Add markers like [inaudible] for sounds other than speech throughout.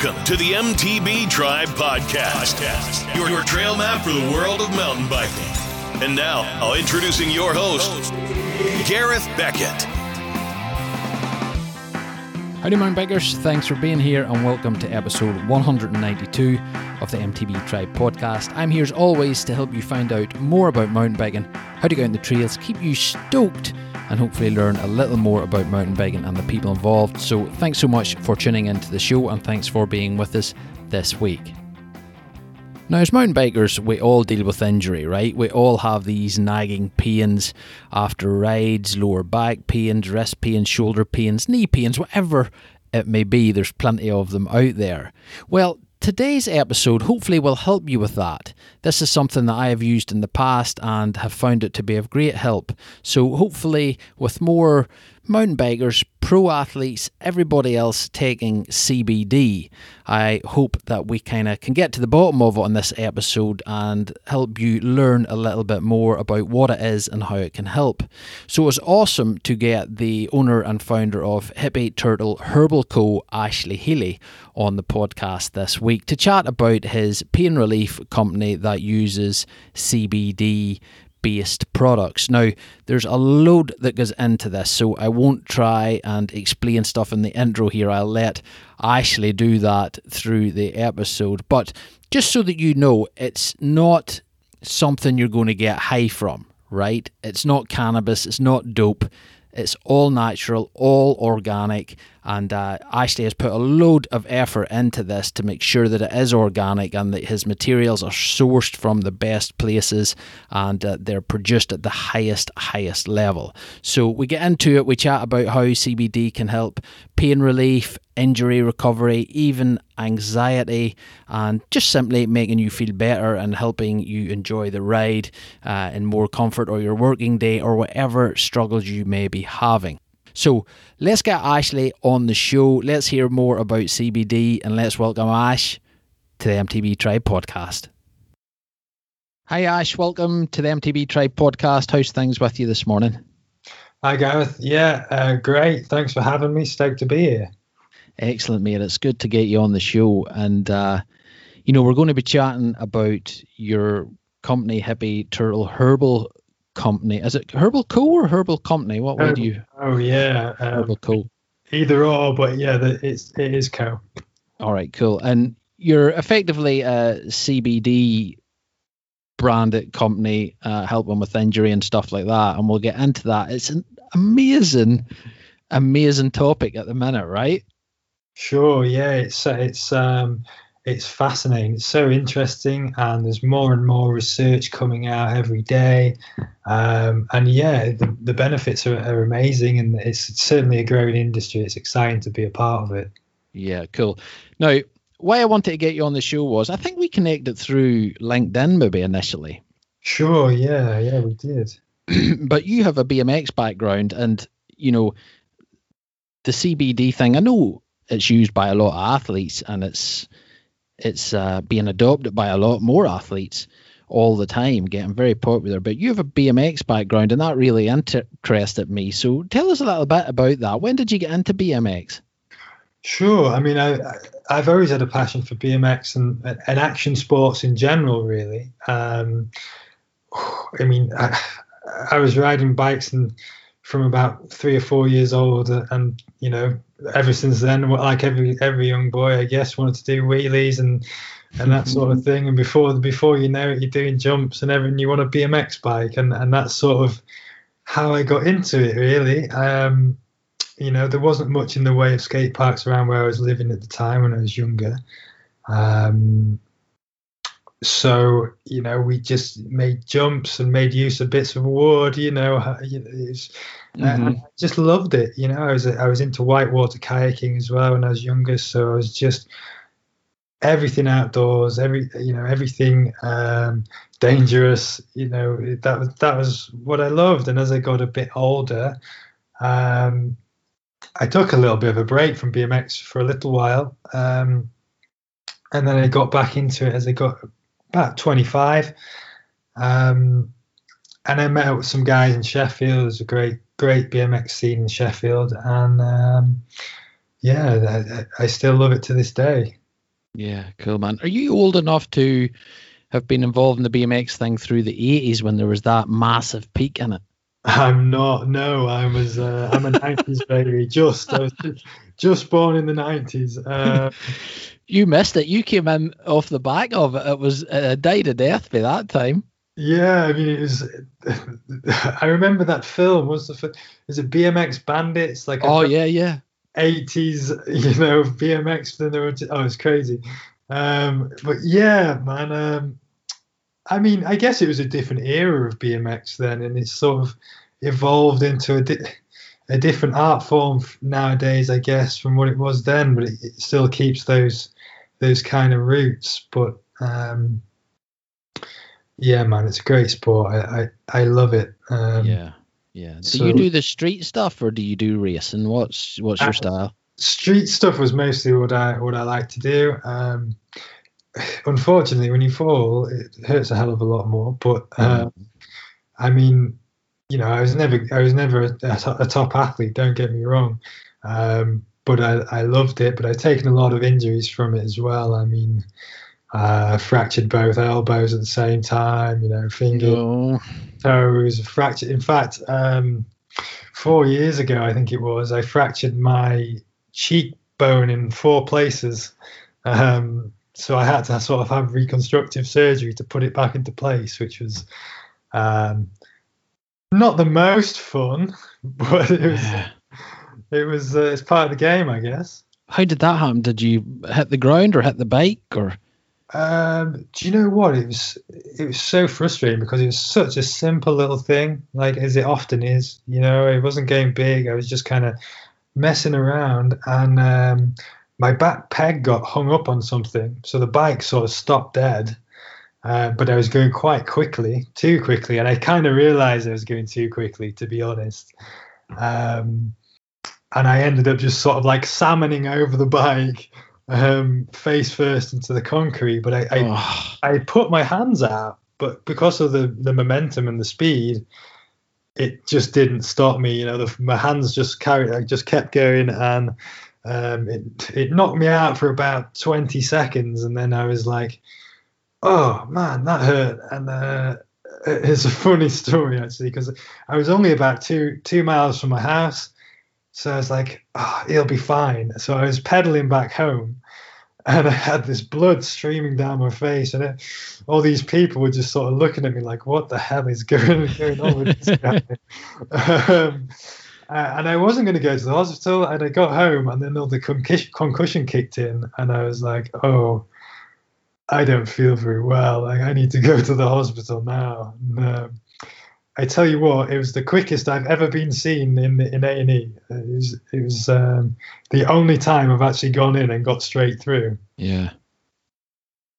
Welcome to the MTB Tribe Podcast, your, your trail map for the world of mountain biking. And now, I'll introducing your host, Gareth Beckett. Howdy, mountain bikers. Thanks for being here and welcome to episode 192 of the MTB Tribe podcast. I'm here as always to help you find out more about mountain biking, how to go on the trails, keep you stoked and hopefully learn a little more about mountain biking and the people involved. So, thanks so much for tuning into the show and thanks for being with us this week. Now, as mountain bikers, we all deal with injury, right? We all have these nagging pains after rides, lower back pains, wrist pains, shoulder pains, knee pains, whatever it may be. There's plenty of them out there. Well, Today's episode hopefully will help you with that. This is something that I have used in the past and have found it to be of great help. So, hopefully, with more mountain bikers, pro athletes, everybody else taking CBD. I hope that we kind of can get to the bottom of it on this episode and help you learn a little bit more about what it is and how it can help. So it's awesome to get the owner and founder of Hippie Turtle Herbal Co., Ashley Healy, on the podcast this week to chat about his pain relief company that uses CBD based products. Now, there's a load that goes into this, so I won't try and explain stuff in the intro here. I'll let Ashley do that through the episode. But just so that you know, it's not something you're going to get high from, right? It's not cannabis, it's not dope. It's all natural, all organic, and uh, Ashley has put a load of effort into this to make sure that it is organic and that his materials are sourced from the best places and uh, they're produced at the highest, highest level. So we get into it, we chat about how CBD can help pain relief, injury recovery, even anxiety, and just simply making you feel better and helping you enjoy the ride uh, in more comfort or your working day or whatever struggles you may be having. So let's get Ashley on the show. Let's hear more about CBD and let's welcome Ash to the MTB Tribe podcast. Hi, Ash. Welcome to the MTB Tribe podcast. How's things with you this morning? Hi, Gareth. Yeah, uh, great. Thanks for having me. Stoked to be here. Excellent, mate. It's good to get you on the show. And, uh, you know, we're going to be chatting about your company, Hippie Turtle Herbal company. Is it Herbal Co or Herbal Company? What way do you? Oh yeah, um, Herbal Co. Either or, but yeah, the, it's it is Co. All right, cool. And you're effectively a CBD branded company, uh, helping with injury and stuff like that. And we'll get into that. It's an amazing, amazing topic at the minute, right? Sure. Yeah. It's it's um it's fascinating. It's so interesting, and there's more and more research coming out every day. Um, and yeah, the, the benefits are, are, amazing, and it's certainly a growing industry. It's exciting to be a part of it. Yeah, cool. Now, why I wanted to get you on the show was I think we connected through LinkedIn maybe initially. Sure. Yeah. Yeah, we did. [clears throat] but you have a BMX background, and you know the CBD thing. I know it's used by a lot of athletes, and it's it's uh, being adopted by a lot more athletes all the time, getting very popular. But you have a BMX background, and that really interested me. So tell us a little bit about that. When did you get into BMX? Sure. I mean, I, I've always had a passion for BMX and, and action sports in general, really. Um, I mean, I, I was riding bikes and from about three or four years old, and you know, ever since then, like every every young boy, I guess, wanted to do wheelies and and that sort of thing. And before before you know it, you're doing jumps and everything. You want a BMX bike, and and that's sort of how I got into it. Really, um, you know, there wasn't much in the way of skate parks around where I was living at the time when I was younger. Um, so you know we just made jumps and made use of bits of wood you know mm-hmm. I just loved it you know I was I was into whitewater kayaking as well when I was younger so I was just everything outdoors every you know everything um, dangerous you know that was that was what I loved and as I got a bit older um, I took a little bit of a break from BMX for a little while um, and then I got back into it as I got about 25. Um, and I met up with some guys in Sheffield. There's a great, great BMX scene in Sheffield, and um, yeah, I, I, still love it to this day. Yeah, cool, man. Are you old enough to have been involved in the BMX thing through the 80s when there was that massive peak in it? I'm not. No, I was. Uh, I'm a 90s [laughs] baby. Just, I was just born in the 90s. Uh, [laughs] you missed it. You came in off the back of it. It was a day to death by that time. Yeah, I mean, it was. [laughs] I remember that film. Was the is it BMX Bandits? Like oh yeah, yeah. 80s, [laughs] you know, BMX. Then there were. Oh, it's crazy. Um, but yeah, man. Um, I mean, I guess it was a different era of BMX then, and it's sort of evolved into a, di- a different art form nowadays, I guess, from what it was then. But it, it still keeps those those kind of roots. But um, yeah, man, it's a great sport. I I, I love it. Um, yeah, yeah. Do so, you do the street stuff or do you do racing? What's what's your uh, style? Street stuff was mostly what I what I like to do. Um, [sighs] unfortunately, when you fall, it hurts a hell of a lot more. But uh, I mean, you know, I was never, I was never a, a top athlete. Don't get me wrong, um, but I, I loved it. But I've taken a lot of injuries from it as well. I mean, uh, fractured both elbows at the same time. You know, fingers, oh. toes, fractured. In fact, um, four years ago, I think it was, I fractured my cheekbone in four places. Um, so I had to sort of have reconstructive surgery to put it back into place, which was um, not the most fun, [laughs] but it was yeah. it was uh, it's part of the game, I guess. How did that happen? Did you hit the ground or hit the bike or? Um, do you know what? It was it was so frustrating because it was such a simple little thing, like as it often is. You know, it wasn't getting big. I was just kind of messing around, and um, my back peg got hung up on something, so the bike sort of stopped dead. Uh, but I was going quite quickly, too quickly, and I kind of realized I was going too quickly, to be honest. Um, and I ended up just sort of like salmoning over the bike, um, face first into the concrete. But I, I. I put my hands out, but because of the the momentum and the speed, it just didn't stop me. You know, the, my hands just carried, I just kept going, and um, it it knocked me out for about 20 seconds, and then I was like, "Oh man, that hurt." And uh, [laughs] it's a funny story actually because I was only about two two miles from my house, so I was like, "Oh, he'll be fine." So I was pedaling back home, and I had this blood streaming down my face, and it, all these people were just sort of looking at me like, "What the hell is [laughs] going, going on with this guy?" um, and I wasn't going to go to the hospital. And I got home, and then all the concussion, concussion kicked in, and I was like, "Oh, I don't feel very well. Like, I need to go to the hospital now." And, I tell you what, it was the quickest I've ever been seen in in A and E. It was it was um, the only time I've actually gone in and got straight through. Yeah.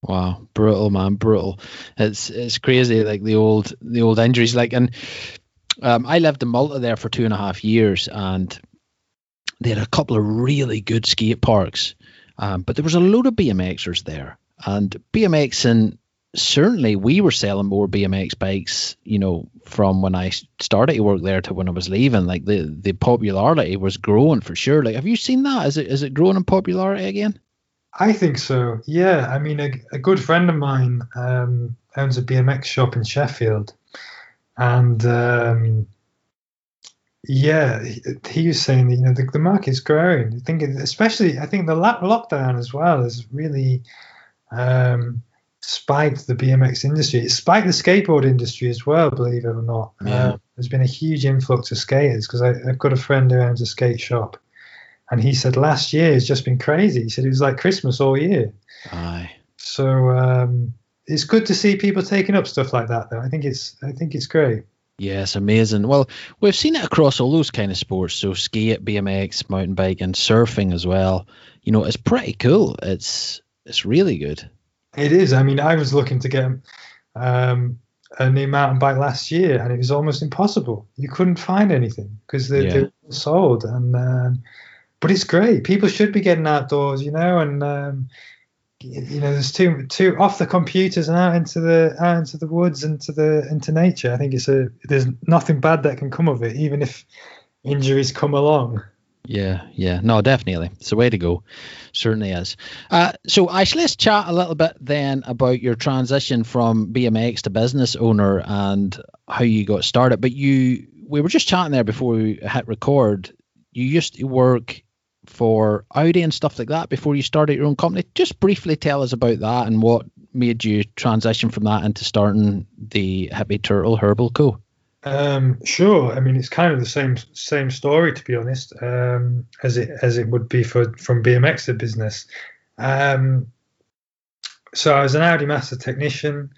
Wow, brutal man, brutal. It's it's crazy, like the old the old injuries. Like, and um, I lived in Malta there for two and a half years, and they had a couple of really good skate parks, um, but there was a load of BMXers there, and BMXing certainly we were selling more BMX bikes, you know, from when I started to work there to when I was leaving. Like the the popularity was growing for sure. Like, have you seen that? Is it is it growing in popularity again? I think so. Yeah, I mean, a, a good friend of mine um, owns a BMX shop in Sheffield, and um, yeah, he was saying that you know the, the market's growing. I think, especially, I think the lockdown as well is really um, spiked the BMX industry. It spiked the skateboard industry as well, believe it or not. Yeah. Uh, there's been a huge influx of skaters because I've got a friend who owns a skate shop, and he said last year has just been crazy. He said it was like Christmas all year. Aye. So um, it's good to see people taking up stuff like that though. I think it's I think it's great. Yes, amazing. Well, we've seen it across all those kind of sports. So skate, BMX, mountain bike, and surfing as well. You know, it's pretty cool. It's it's really good. It is. I mean, I was looking to get um, a new mountain bike last year, and it was almost impossible. You couldn't find anything because they, yeah. they were sold. And um, but it's great. People should be getting outdoors, you know, and um, you know, there's too too off the computers and out into the out into the woods into the into nature. I think it's a there's nothing bad that can come of it, even if injuries come along. Yeah, yeah, no, definitely, it's the way to go. Certainly is. Uh, so, Ash, let's chat a little bit then about your transition from BMX to business owner and how you got started. But you, we were just chatting there before we hit record. You used to work for Audi and stuff like that before you started your own company. Just briefly tell us about that and what made you transition from that into starting the Hippie Turtle Herbal Co. Um, sure. I mean, it's kind of the same same story, to be honest, um, as it as it would be for from BMX to business. Um, so I was an Audi master technician,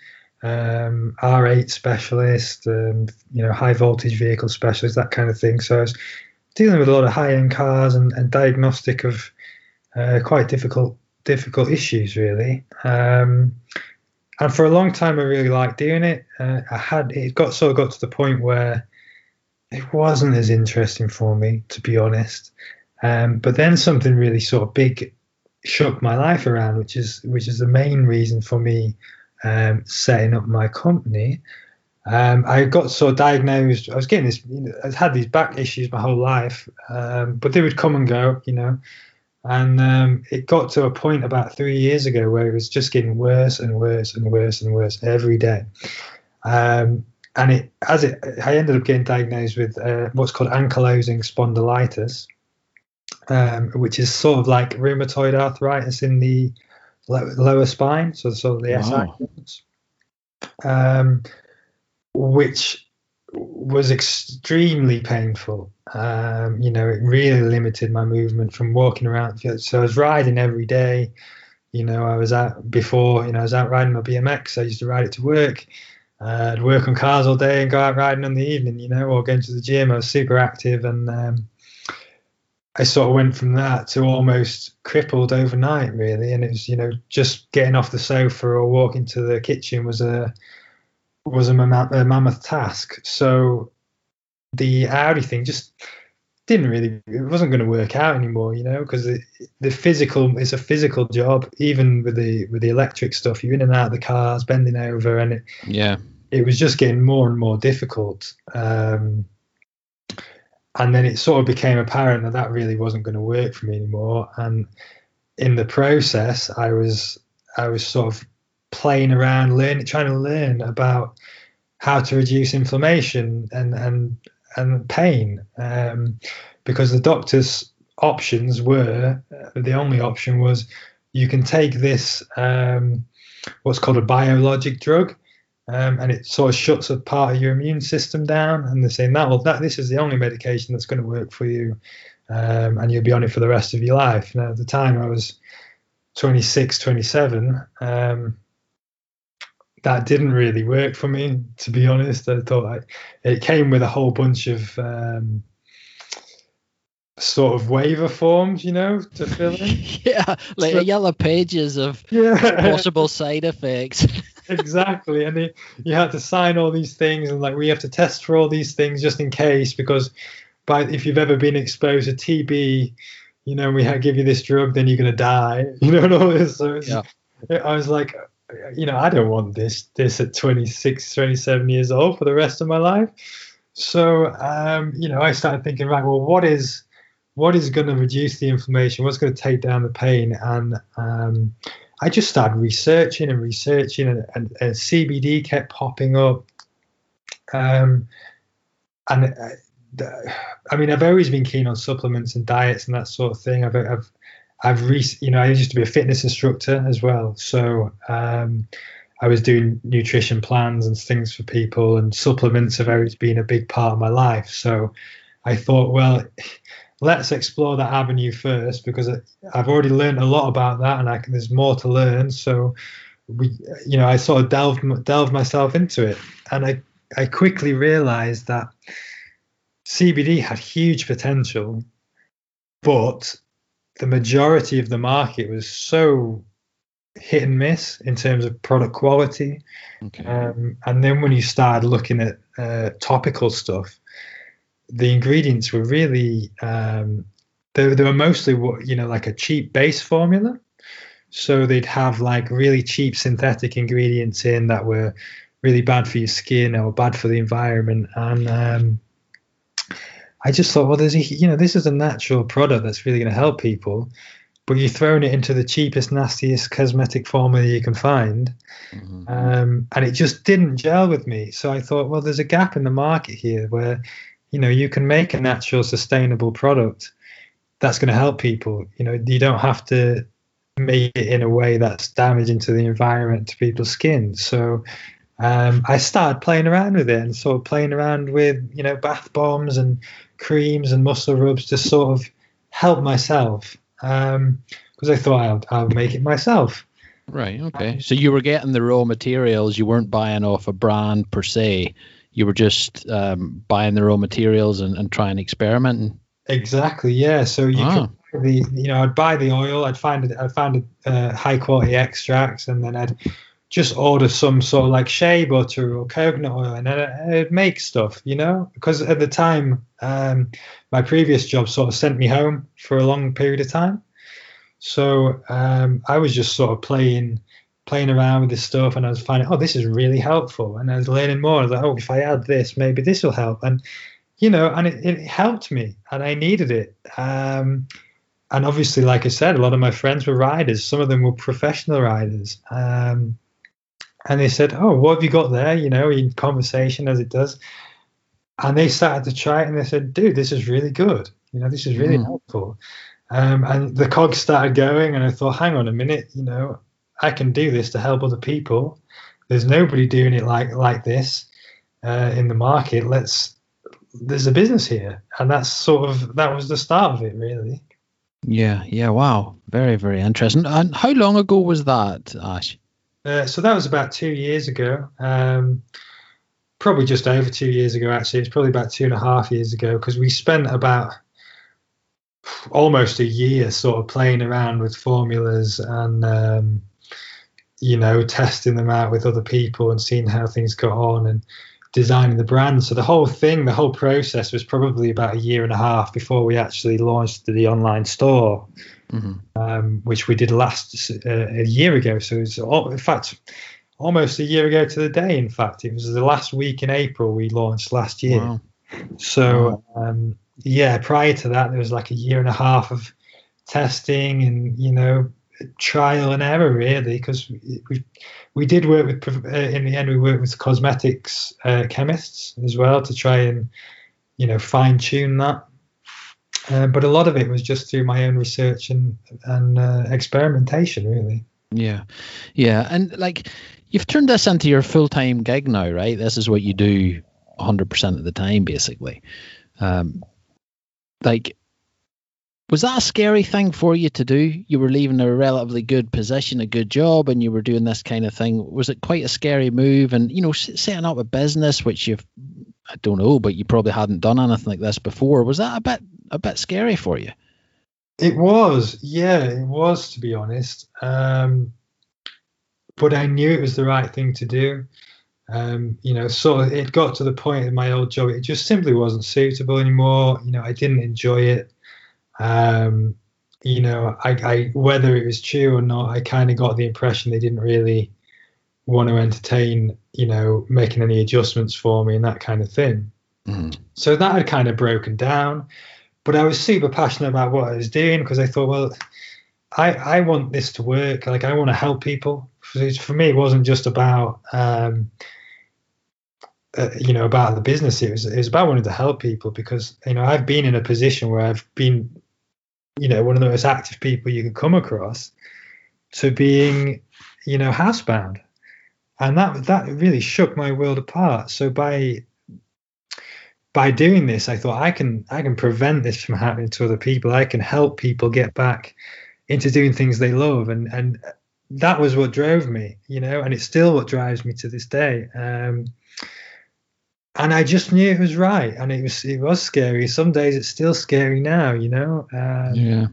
um, R8 specialist, um, you know, high voltage vehicle specialist, that kind of thing. So I was dealing with a lot of high end cars and, and diagnostic of uh, quite difficult difficult issues, really. Um, and for a long time, I really liked doing it. Uh, I had it got sort of got to the point where it wasn't as interesting for me, to be honest. Um, but then something really sort of big shook my life around, which is which is the main reason for me um, setting up my company. Um, I got sort of diagnosed. I was getting this. You know, I've had these back issues my whole life, um, but they would come and go. You know, and um, it got to a point about three years ago where it was just getting worse and worse and worse and worse every day. Um, and it, as it, I ended up getting diagnosed with uh, what's called ankylosing spondylitis, um, which is sort of like rheumatoid arthritis in the lower spine, so sort of the. SI um, which was extremely painful. Um, you know, it really limited my movement from walking around. So I was riding every day. You know, I was out before. You know, I was out riding my BMX. I used to ride it to work. Uh, I'd work on cars all day and go out riding in the evening. You know, or going to the gym. I was super active, and um, I sort of went from that to almost crippled overnight, really. And it was, you know, just getting off the sofa or walking to the kitchen was a was a, mammoth, a mammoth task. So the Audi thing just didn't really it wasn't going to work out anymore you know because the physical it's a physical job. Even with the with the electric stuff you're in and out of the cars bending over and it yeah. it was just getting more and more difficult. Um, and then it sort of became apparent that that really wasn't going to work for me anymore. And in the process i was i was sort of playing around, learning, trying to learn about how to reduce inflammation and and and pain, um, because the doctor's options were uh, the only option was you can take this um, what's called a biologic drug. Um, and it sort of shuts a part of your immune system down, and they're saying that well, that this is the only medication that's going to work for you, um, and you'll be on it for the rest of your life. Now, at the time, I was 26, 27, um, that didn't really work for me, to be honest. I thought I, it came with a whole bunch of um, sort of waiver forms, you know, to fill in. [laughs] yeah, like so, yellow pages of [laughs] yeah. possible side effects. [laughs] exactly, and it, you had to sign all these things, and like we have to test for all these things just in case, because by if you've ever been exposed to TB, you know, we give you this drug, then you're gonna die, you know, and all this. So yeah. I was like, you know, I don't want this this at 26, 27 years old for the rest of my life. So, um, you know, I started thinking, right, well, what is what is going to reduce the inflammation? What's going to take down the pain? And um, I just started researching and researching, and, and, and CBD kept popping up. Um, and uh, I mean, I've always been keen on supplements and diets and that sort of thing. I've, I've I've re- you know I used to be a fitness instructor as well, so um, I was doing nutrition plans and things for people, and supplements have always been a big part of my life. So I thought, well, [laughs] let's explore that avenue first because I've already learned a lot about that, and can, there's more to learn. So we, you know, I sort of delved delved myself into it, and I I quickly realized that CBD had huge potential, but the majority of the market was so hit and miss in terms of product quality. Okay. Um, and then when you started looking at uh, topical stuff, the ingredients were really um, they, they were mostly what you know like a cheap base formula. So they'd have like really cheap synthetic ingredients in that were really bad for your skin or bad for the environment, and um, I just thought, well, there's a, you know, this is a natural product that's really going to help people, but you're throwing it into the cheapest, nastiest cosmetic formula you can find, mm-hmm. um, and it just didn't gel with me. So I thought, well, there's a gap in the market here where, you know, you can make a natural, sustainable product that's going to help people. You know, you don't have to make it in a way that's damaging to the environment, to people's skin. So um, I started playing around with it and sort of playing around with, you know, bath bombs and creams and muscle rubs to sort of help myself because um, I thought I'll, I'll make it myself. Right. Okay. So you were getting the raw materials. You weren't buying off a brand per se. You were just um, buying the raw materials and, and trying experimenting. Exactly. Yeah. So you ah. could the you know I'd buy the oil. I'd find it. I'd find a, uh, high quality extracts, and then I'd just order some sort of like shea butter or coconut oil and I'd make stuff, you know, because at the time, um, my previous job sort of sent me home for a long period of time. So um, I was just sort of playing, playing around with this stuff and I was finding, oh, this is really helpful. And I was learning more. I was like, oh, if I add this, maybe this will help. And, you know, and it, it helped me and I needed it. Um, and obviously, like I said, a lot of my friends were riders. Some of them were professional riders. Um, and they said, "Oh, what have you got there?" You know, in conversation as it does. And they started to try it, and they said, "Dude, this is really good. You know, this is really mm. helpful." Um, and the cogs started going, and I thought, "Hang on a minute, you know, I can do this to help other people. There's nobody doing it like like this uh, in the market. Let's there's a business here, and that's sort of that was the start of it, really." Yeah, yeah, wow, very, very interesting. And how long ago was that, Ash? Uh, so that was about two years ago. Um, probably just over two years ago, actually. It's probably about two and a half years ago because we spent about almost a year sort of playing around with formulas and, um, you know, testing them out with other people and seeing how things got on and designing the brand. So the whole thing, the whole process was probably about a year and a half before we actually launched the online store mm-hmm. um, which we did last uh, a year ago. So it's all, in fact almost a year ago to the day. In fact, it was the last week in April we launched last year. Wow. So um, yeah, prior to that, there was like a year and a half of testing and you know trial and error really because we we did work with uh, in the end we worked with cosmetics uh, chemists as well to try and you know fine tune that uh, but a lot of it was just through my own research and and uh, experimentation, really. Yeah, yeah, and like you've turned this into your full time gig now, right? This is what you do 100 percent of the time, basically. Um, like, was that a scary thing for you to do? You were leaving a relatively good position, a good job, and you were doing this kind of thing. Was it quite a scary move? And you know, setting up a business which you've I don't know, but you probably hadn't done anything like this before. Was that a bit a bit scary for you? It was, yeah, it was to be honest. Um, but I knew it was the right thing to do. Um, you know, so it got to the point in my old job, it just simply wasn't suitable anymore. You know, I didn't enjoy it. Um, you know, I, I whether it was true or not, I kind of got the impression they didn't really want to entertain, you know, making any adjustments for me and that kind of thing. Mm. So that had kind of broken down. But I was super passionate about what I was doing because I thought, well, I, I want this to work. Like I want to help people. For me, it wasn't just about, um, uh, you know, about the business. It was it was about wanting to help people because you know I've been in a position where I've been, you know, one of the most active people you can come across, to being, you know, housebound, and that that really shook my world apart. So by by doing this, I thought I can I can prevent this from happening to other people. I can help people get back into doing things they love, and and that was what drove me, you know, and it's still what drives me to this day. Um, and I just knew it was right, and it was it was scary. Some days it's still scary now, you know. Um, yeah.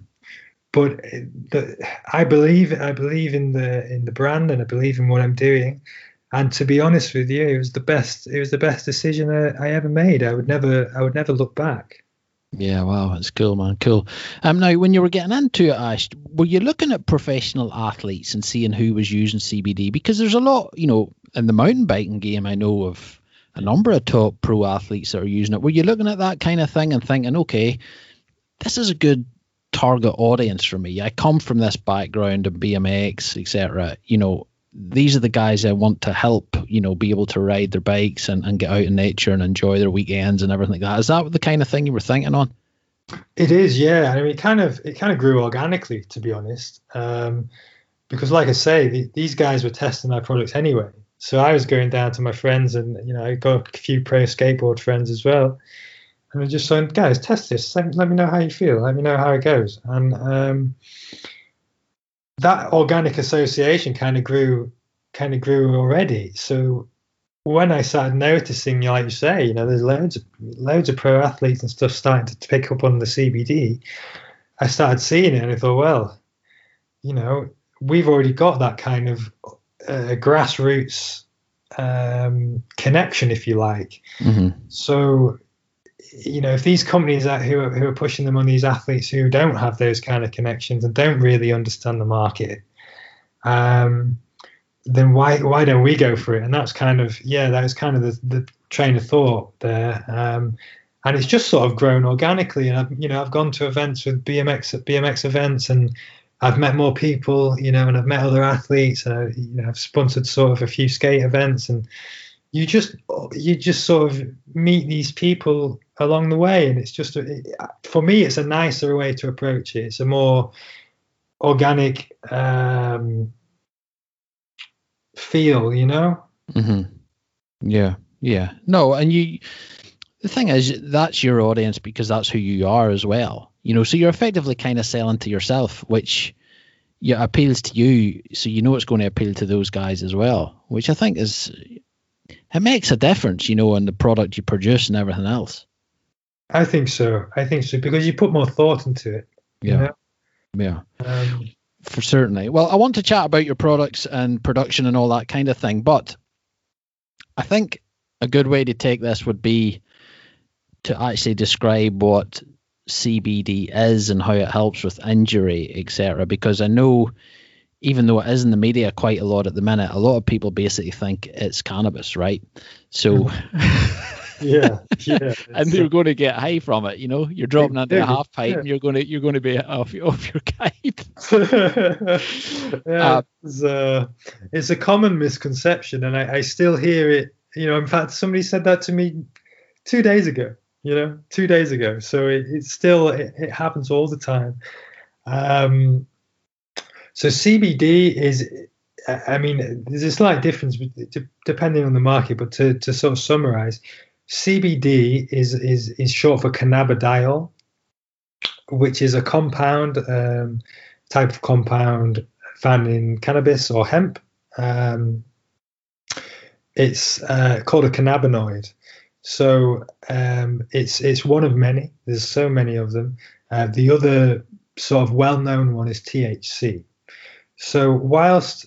But the, I believe I believe in the in the brand, and I believe in what I'm doing and to be honest with you, it was the best. It was the best decision I, I ever made. I would never, I would never look back. Yeah, wow, that's cool, man. Cool. Um, now, when you were getting into it, Ash, were you looking at professional athletes and seeing who was using CBD? Because there's a lot, you know, in the mountain biking game. I know of a number of top pro athletes that are using it. Were you looking at that kind of thing and thinking, okay, this is a good target audience for me? I come from this background of BMX, etc. You know, these are the guys I want to help, you know, be able to ride their bikes and, and get out in nature and enjoy their weekends and everything like that. Is that the kind of thing you were thinking on? It is, yeah. I mean, it kind of it kind of grew organically, to be honest, um, because, like I say, the, these guys were testing our products anyway. So I was going down to my friends, and you know, I got a few pro skateboard friends as well, and I just saying, guys, test this. Let, let, me know how you feel. Let me know how it goes. And um, that organic association kind of grew, kind of grew already. So when I started noticing, like you say, you know, there's loads of loads of pro athletes and stuff starting to pick up on the CBD. I started seeing it, and I thought, well, you know, we've already got that kind of uh, grassroots um, connection, if you like. Mm-hmm. So, you know, if these companies that who are, who are pushing them on these athletes who don't have those kind of connections and don't really understand the market, um, then why why don't we go for it? And that's kind of yeah, that was kind of the, the train of thought there. Um, and it's just sort of grown organically. And I've you know I've gone to events with BMX at BMX events, and I've met more people, you know, and I've met other athletes, and I, you know I've sponsored sort of a few skate events, and you just you just sort of meet these people along the way, and it's just a, for me it's a nicer way to approach it. It's a more organic. Um, feel, you know? Mm-hmm. Yeah, yeah. No, and you, the thing is, that's your audience because that's who you are as well. You know, so you're effectively kind of selling to yourself, which yeah appeals to you, so you know it's going to appeal to those guys as well, which I think is it makes a difference, you know, in the product you produce and everything else. I think so. I think so because you put more thought into it. Yeah. You know? Yeah. Um, for certainly. Well, I want to chat about your products and production and all that kind of thing, but I think a good way to take this would be to actually describe what CBD is and how it helps with injury, etc. Because I know, even though it is in the media quite a lot at the minute, a lot of people basically think it's cannabis, right? So. [laughs] yeah, [laughs] yeah. and they're going to get high from it. You know, you're dropping into a half pipe, yeah. and you're going to you're going to be off [laughs] off your kite. [laughs] yeah, uh, it's, uh, it's, a common misconception, and I, I still hear it. You know, in fact, somebody said that to me two days ago. You know, two days ago. So it, it's still it, it happens all the time. Um, so CBD is I mean, there's a slight difference depending on the market, but to, to sort of summarize, CBD is is is short for cannabidiol, which is a compound um, type of compound found in cannabis or hemp. Um, it's uh, called a cannabinoid. So um, it's it's one of many. There's so many of them. Uh, the other sort of well-known one is THC. So whilst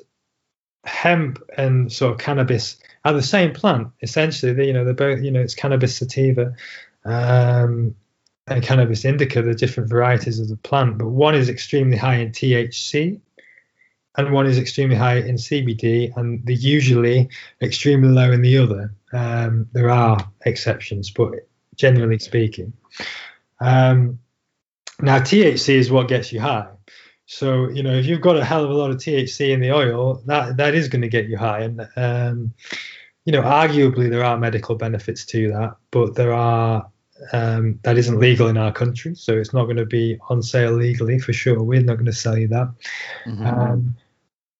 hemp and sort of cannabis are the same plant essentially. They, you know, they're both you know it's cannabis sativa um, and cannabis indica. They're different varieties of the plant, but one is extremely high in THC and one is extremely high in CBD, and they're usually extremely low in the other. Um, there are exceptions, but generally speaking. Um, now, THC is what gets you high. So, you know, if you've got a hell of a lot of THC in the oil, that that is going to get you high. And um, you know, arguably there are medical benefits to that, but there are um, that isn't legal in our country, so it's not going to be on sale legally for sure. We're not going to sell you that. Mm-hmm. Um,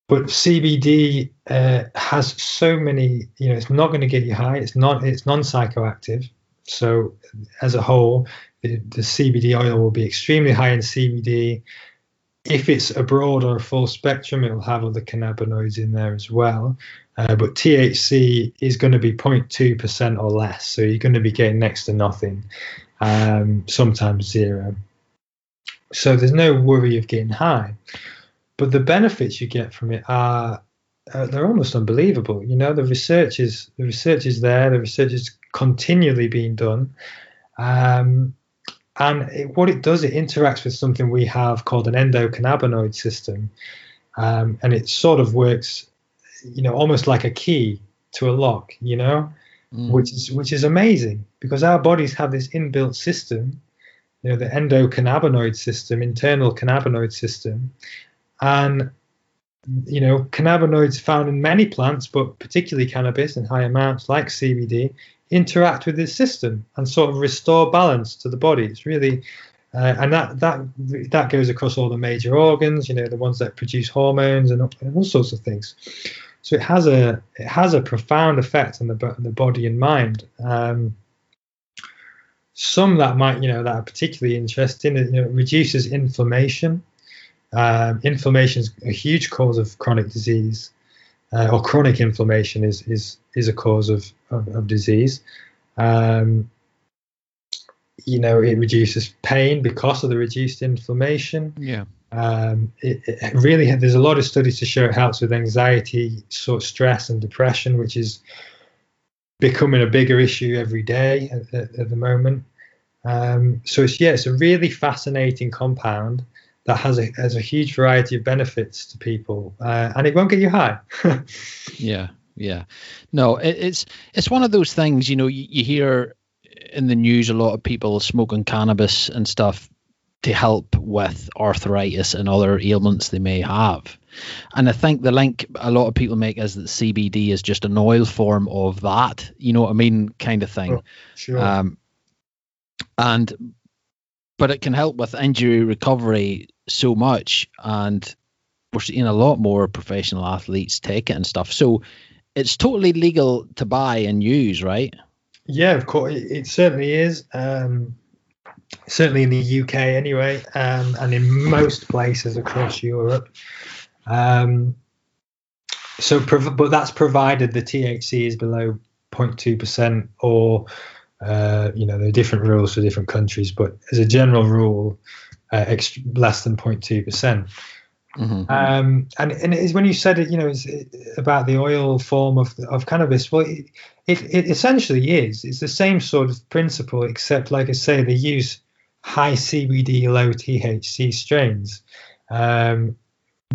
but CBD uh, has so many, you know, it's not going to get you high. It's not, it's non-psychoactive. So as a whole, the, the CBD oil will be extremely high in CBD if it's a broad or a full spectrum, it will have other cannabinoids in there as well. Uh, but THC is going to be 0.2% or less. So you're going to be getting next to nothing, um, sometimes zero. So there's no worry of getting high. But the benefits you get from it are uh, they're almost unbelievable. You know, the research is the research is there. The research is continually being done. Um, and it, what it does, it interacts with something we have called an endocannabinoid system, um, and it sort of works, you know, almost like a key to a lock. You know, mm. which is which is amazing because our bodies have this inbuilt system, you know, the endocannabinoid system, internal cannabinoid system, and you know, cannabinoids found in many plants, but particularly cannabis in high amounts, like CBD, interact with this system and sort of restore balance to the body. It's really, uh, and that that that goes across all the major organs. You know, the ones that produce hormones and, and all sorts of things. So it has a it has a profound effect on the the body and mind. Um, some that might you know that are particularly interesting. You know, it reduces inflammation. Um, inflammation is a huge cause of chronic disease, uh, or chronic inflammation is is is a cause of of, of disease. Um, you know, it reduces pain because of the reduced inflammation. Yeah. Um, it, it, really there's a lot of studies to show it helps with anxiety, sort of stress and depression, which is becoming a bigger issue every day at, at, at the moment. Um, so it's yeah, it's a really fascinating compound that has a has a huge variety of benefits to people, uh, and it won't get you high. [laughs] yeah, yeah, no, it, it's it's one of those things. You know, you, you hear in the news a lot of people smoking cannabis and stuff to help with arthritis and other ailments they may have. And I think the link a lot of people make is that CBD is just an oil form of that, you know what I mean, kind of thing. Oh, sure. Um, and but it can help with injury recovery so much, and we're seeing a lot more professional athletes take it and stuff. So it's totally legal to buy and use, right? Yeah, of course, it, certainly is. Um, certainly in the UK anyway, um, and in most places across Europe. Um, so, but that's provided the THC is below 0.2 percent, or uh, you know, there are different rules for different countries, but as a general rule, uh, extra, less than 0.2 percent. Mm-hmm. Um, and and it is when you said it, you know, it's about the oil form of of cannabis. Well, it, it, it essentially is. It's the same sort of principle, except like I say, they use high CBD, low THC strains. Um,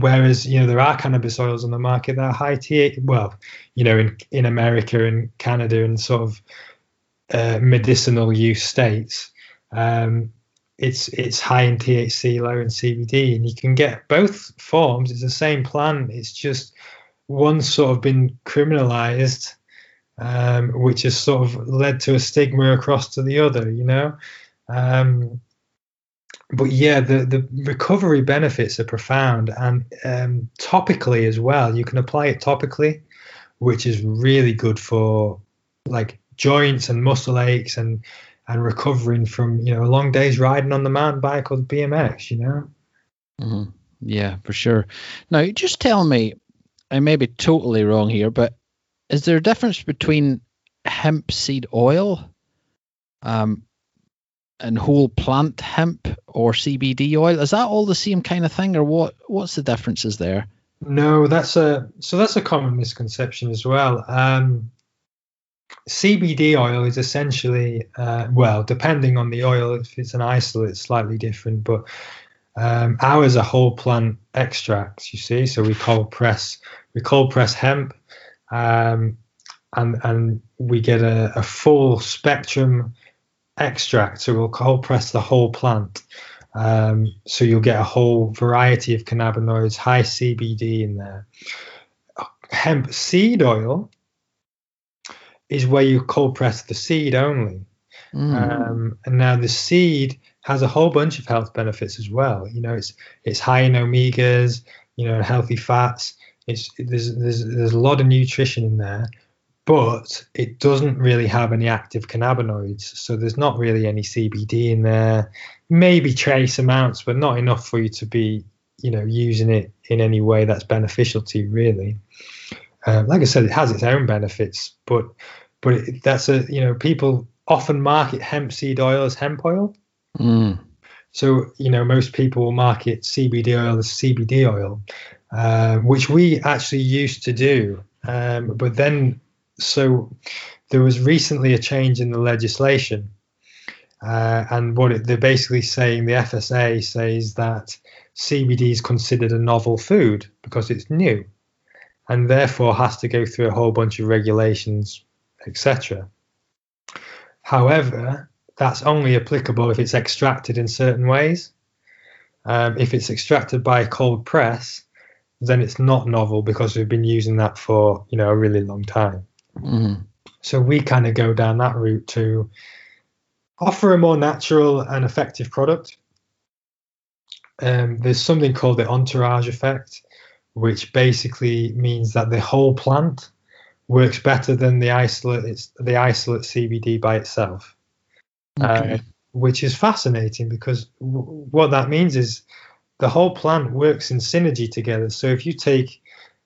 whereas you know there are cannabis oils on the market that are high THC. Well, you know, in in America and Canada and sort of uh, medicinal use states. Um, it's it's high in THC, low in CBD, and you can get both forms. It's the same plant. It's just one's sort of been criminalized, um, which has sort of led to a stigma across to the other. You know, um, but yeah, the the recovery benefits are profound, and um, topically as well. You can apply it topically, which is really good for like joints and muscle aches and and recovering from you know long days riding on the mountain bike or the BMX, you know. Mm-hmm. Yeah, for sure. Now, just tell me, I may be totally wrong here, but is there a difference between hemp seed oil, um, and whole plant hemp or CBD oil? Is that all the same kind of thing, or what? What's the differences there? No, that's a so that's a common misconception as well. Um, CBD oil is essentially, uh, well, depending on the oil, if it's an isolate, it's slightly different, but um, ours are whole plant extracts, you see. So we cold press, we cold press hemp, um, and and we get a, a, full spectrum extract. So we'll cold press the whole plant. Um, so you'll get a whole variety of cannabinoids, high CBD in there. Hemp seed oil is where you cold press the seed only. Mm. Um, and now the seed has a whole bunch of health benefits as well. You know, it's it's high in omegas, you know, healthy fats. It's there's there's there's a lot of nutrition in there, but it doesn't really have any active cannabinoids. So there's not really any CBD in there. Maybe trace amounts, but not enough for you to be, you know, using it in any way that's beneficial to you, really. Um, like I said, it has its own benefits, but but it, that's a you know people often market hemp seed oil as hemp oil. Mm. So you know most people will market CBD oil as CBD oil, uh, which we actually used to do. Um, but then, so there was recently a change in the legislation, uh, and what it, they're basically saying, the FSA says that CBD is considered a novel food because it's new and therefore has to go through a whole bunch of regulations etc. However, that's only applicable if it's extracted in certain ways. Um, if it's extracted by a cold press, then it's not novel because we've been using that for you know a really long time. Mm-hmm. So we kind of go down that route to offer a more natural and effective product. Um, there's something called the entourage effect, which basically means that the whole plant works better than the isolate the isolate CBD by itself. Okay. Uh, which is fascinating because w- what that means is the whole plant works in synergy together. So if you take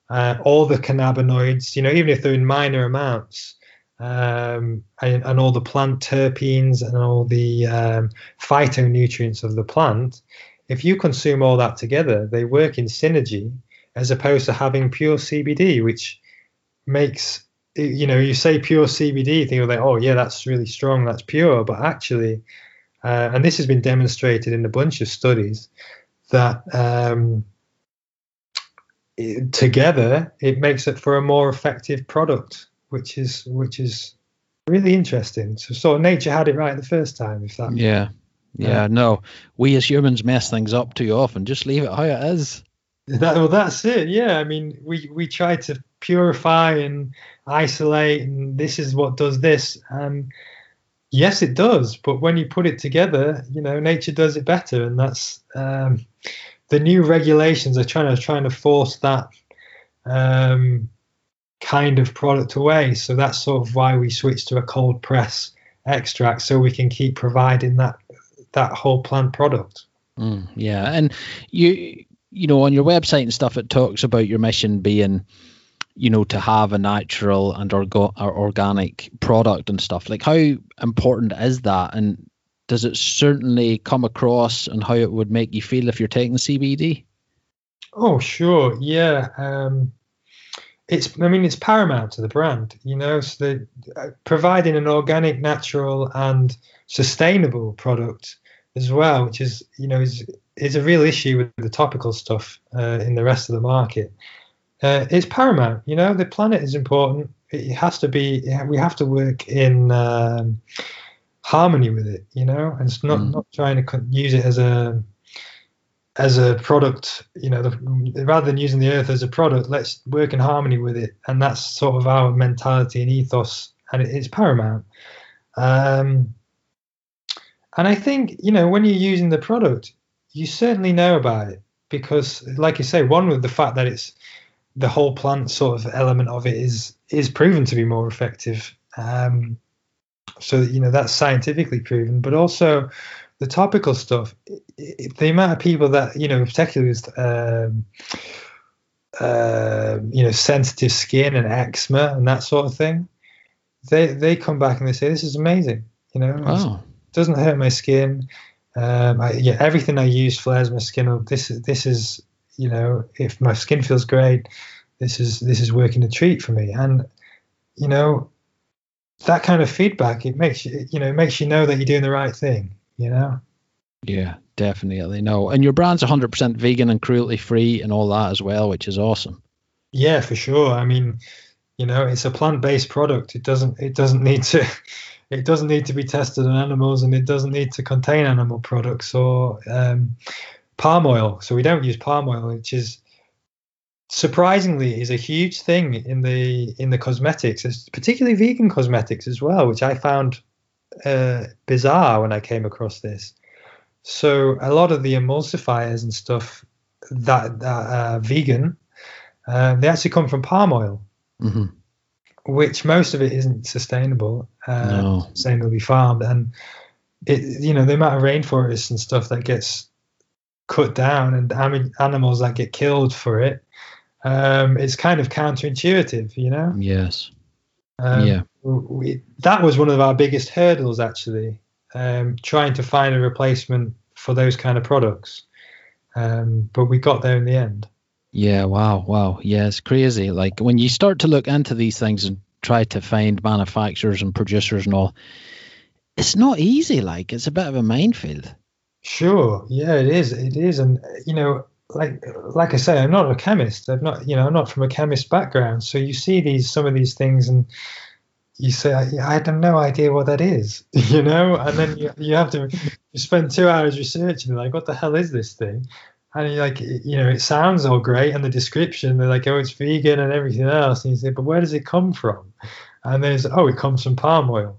uh, all the cannabinoids, you know, even if they're in minor amounts, um, and, and, all the plant terpenes and all the um, phytonutrients of the plant, if you consume all that together, they work in synergy as opposed to having pure CBD, which makes you know you say pure CBD, think like, oh yeah, that's really strong, that's pure, but actually, uh, and this has been demonstrated in a bunch of studies that um, it, together it makes it for a more effective product which is which is really interesting. So sort of nature had it right the first time. If that yeah. Yeah, no, we as humans mess things up too often. Just leave it how it is. That, well, that's it. Yeah, I mean, we we try to purify and isolate, and this is what does this. And yes, it does. But when you put it together, you know, nature does it better, and that's um, the new regulations are trying to trying to force that um, kind of product away. So that's sort of why we switched to a cold press extract, so we can keep providing that that whole plant product. Mm, yeah, and you you know on your website and stuff, it talks about your mission being you know to have a natural and orgo- or organic product and stuff. Like how important is that? And does it certainly come across and how it would make you feel if you're taking cbd oh sure. Yeah um, it's i mean it's paramount to the brand you know so the, uh, providing an organic natural and sustainable product as well which is you know is is a real issue with the topical stuff uh, in the rest of the market uh, it's paramount you know the planet is important it has to be we have to work in um, harmony with it you know and it's not mm. not trying to use it as a as a product, you know, the, rather than using the earth as a product, let's work in harmony with it. And that's sort of our mentality and ethos, and it, it's paramount. Um, and I think, you know, when you're using the product, you certainly know about it because, like you say, one with the fact that it's the whole plant sort of element of it is is proven to be more effective. Um, so you know that's scientifically proven, but also the topical stuff, the amount of people that you know, particularly with um, uh, you know sensitive skin and eczema and that sort of thing, they they come back and they say this is amazing. You know, oh. it doesn't hurt my skin. Um, I, yeah, everything I use flares my skin up. This is this is you know, if my skin feels great, this is this is working a treat for me. And you know, that kind of feedback it makes you you know it makes you know that you're doing the right thing you know? Yeah, definitely. No, and your brand's 100% vegan and cruelty free and all that as well, which is awesome. Yeah, for sure. I mean, you know, it's a plant-based product. It doesn't it doesn't need to it doesn't need to be tested on animals and it doesn't need to contain animal products or um, palm oil. So we don't use palm oil, which is surprisingly is a huge thing in the in the cosmetics, it's particularly vegan cosmetics as well, which I found uh, bizarre when I came across this. So a lot of the emulsifiers and stuff that, that are vegan, uh, they actually come from palm oil, mm-hmm. Which most of it isn't sustainable, uh, no. sustainably farmed, and it you know the amount of rainforests and stuff that gets cut down and animals that get killed for it, um, it's kind of counterintuitive, you know. Yes. Um, yeah. We, that was one of our biggest hurdles, actually, um, trying to find a replacement for those kind of products. Um, but we got there in the end. Yeah, wow, wow. Yeah, it's crazy. Like when you start to look into these things and try to find manufacturers and producers and all, it's not easy. Like it's a bit of a minefield. Sure. Yeah, it is. It is. And, you know, like like I say, I'm not a chemist. I'm not, you know, I'm not from a chemist background. So you see these some of these things, and you say, I, I have no idea what that is, [laughs] you know, and then you, you have to you spend two hours researching, like, what the hell is this thing? And like, you know, it sounds all great, and the description, they're like, oh, it's vegan and everything else, and you say, but where does it come from? And then it's, oh, it comes from palm oil.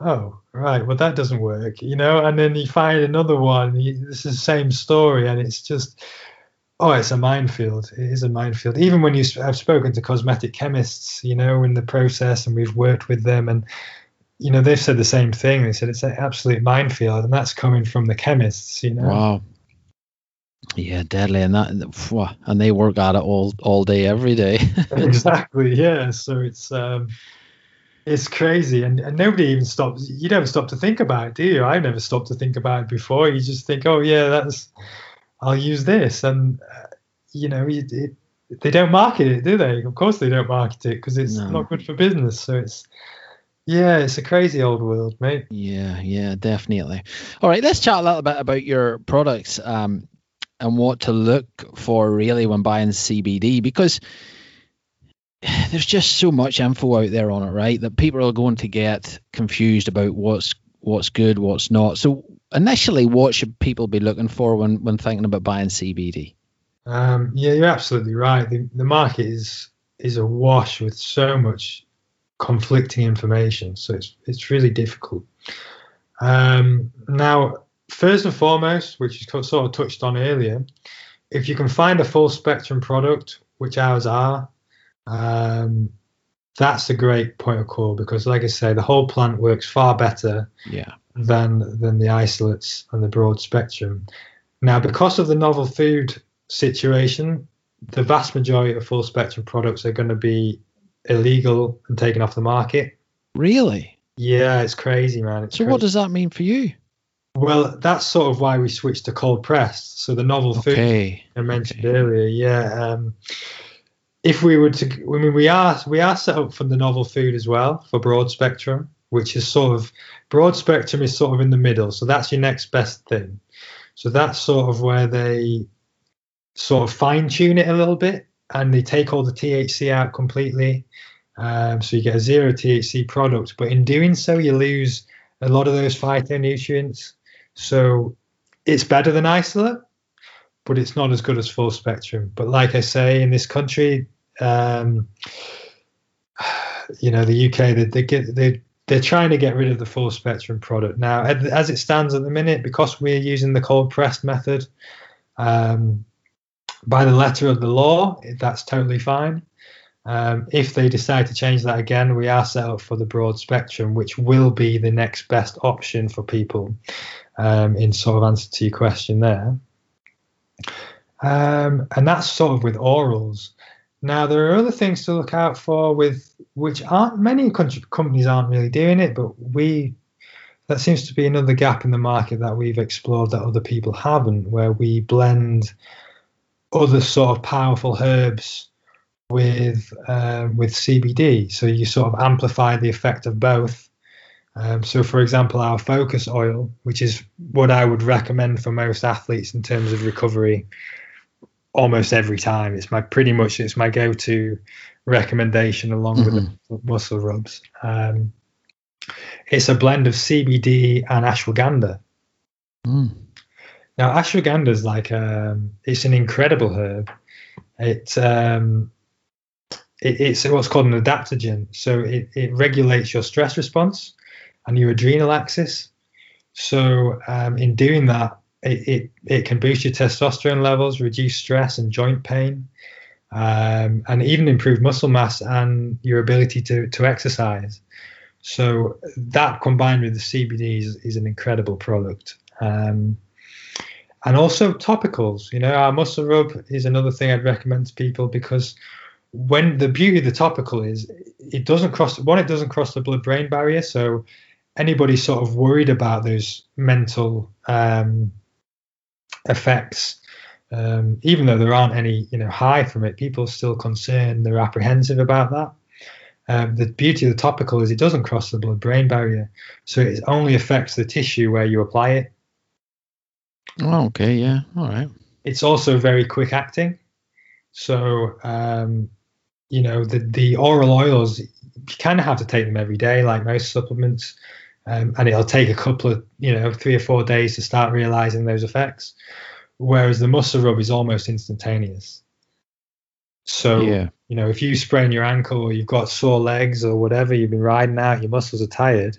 Oh, right, well that doesn't work, you know. And then you find another one. This is the same story, and it's just Oh, it's a minefield. It is a minefield. Even when you have spoken to cosmetic chemists, you know, in the process, and we've worked with them, and you know, they've said the same thing. They said it's an absolute minefield, and that's coming from the chemists. You know. Wow. Yeah, deadly, and that, and they work at it all all day, every day. [laughs] exactly. Yeah. So it's um, it's crazy, and, and nobody even stops. You never stop to think about it, do you? I never stopped to think about it before. You just think, oh yeah, that's I'll use this, and uh, you know, it, it, they don't market it, do they? Of course, they don't market it because it's no. not good for business. So it's yeah, it's a crazy old world, mate. Yeah, yeah, definitely. All right, let's chat a little bit about your products um, and what to look for really when buying CBD because there's just so much info out there on it, right? That people are going to get confused about what's what's good, what's not. So initially, what should people be looking for when when thinking about buying CBD? Um, yeah, you're absolutely right. The, the market is is awash with so much conflicting information, so it's it's really difficult. Um, now, first and foremost, which is sort of touched on earlier, if you can find a full spectrum product, which ours are, um, that's a great point of call because, like I say, the whole plant works far better yeah than than the isolates and the broad spectrum. Now, because of the novel food situation, the vast majority of full spectrum products are going to be illegal and taken off the market. Really? Yeah, it's crazy, man. It's so, crazy. what does that mean for you? Well, that's sort of why we switched to cold pressed. So the novel okay. food I mentioned okay. earlier, yeah. Um, if we were to, I mean, we are we are set up for the novel food as well for broad spectrum, which is sort of broad spectrum is sort of in the middle. So that's your next best thing. So that's sort of where they sort of fine tune it a little bit and they take all the THC out completely. Um, so you get a zero THC product, but in doing so, you lose a lot of those phytonutrients. So it's better than isolate, but it's not as good as full spectrum. But like I say, in this country, um, [sighs] you know, the UK, they, they get they they're trying to get rid of the full spectrum product now. As it stands at the minute, because we're using the cold pressed method, um, by the letter of the law, that's totally fine. Um, if they decide to change that again, we are set up for the broad spectrum, which will be the next best option for people. Um, in sort of answer to your question there, um, and that's sort of with orals. Now there are other things to look out for with which aren't many companies aren't really doing it, but we that seems to be another gap in the market that we've explored that other people haven't, where we blend other sort of powerful herbs with uh, with CBD. So you sort of amplify the effect of both. Um, so, for example, our focus oil, which is what I would recommend for most athletes in terms of recovery, almost every time. It's my pretty much it's my go-to recommendation along mm-hmm. with the muscle rubs. Um, it's a blend of CBD and ashwagandha. Mm. Now, ashwagandha is like um, it's an incredible herb. It, um, it, it's what's called an adaptogen, so it, it regulates your stress response and your adrenal axis. So, um, in doing that, it, it, it can boost your testosterone levels, reduce stress and joint pain, um, and even improve muscle mass and your ability to, to exercise. So that combined with the CBD is, is an incredible product. Um, and also topicals, you know, our muscle rub is another thing I'd recommend to people because when the beauty of the topical is it doesn't cross one, it doesn't cross the blood brain barrier. So anybody sort of worried about those mental um, effects, um, even though there aren't any, you know, high from it, people are still concerned. They're apprehensive about that. Um, the beauty of the topical is it doesn't cross the blood-brain barrier, so it only affects the tissue where you apply it. Oh, okay, yeah, all right. It's also very quick acting, so um, you know the the oral oils you kind of have to take them every day, like most supplements, um, and it'll take a couple of you know three or four days to start realizing those effects. Whereas the muscle rub is almost instantaneous. So yeah. you know, if you sprain your ankle or you've got sore legs or whatever, you've been riding out, your muscles are tired.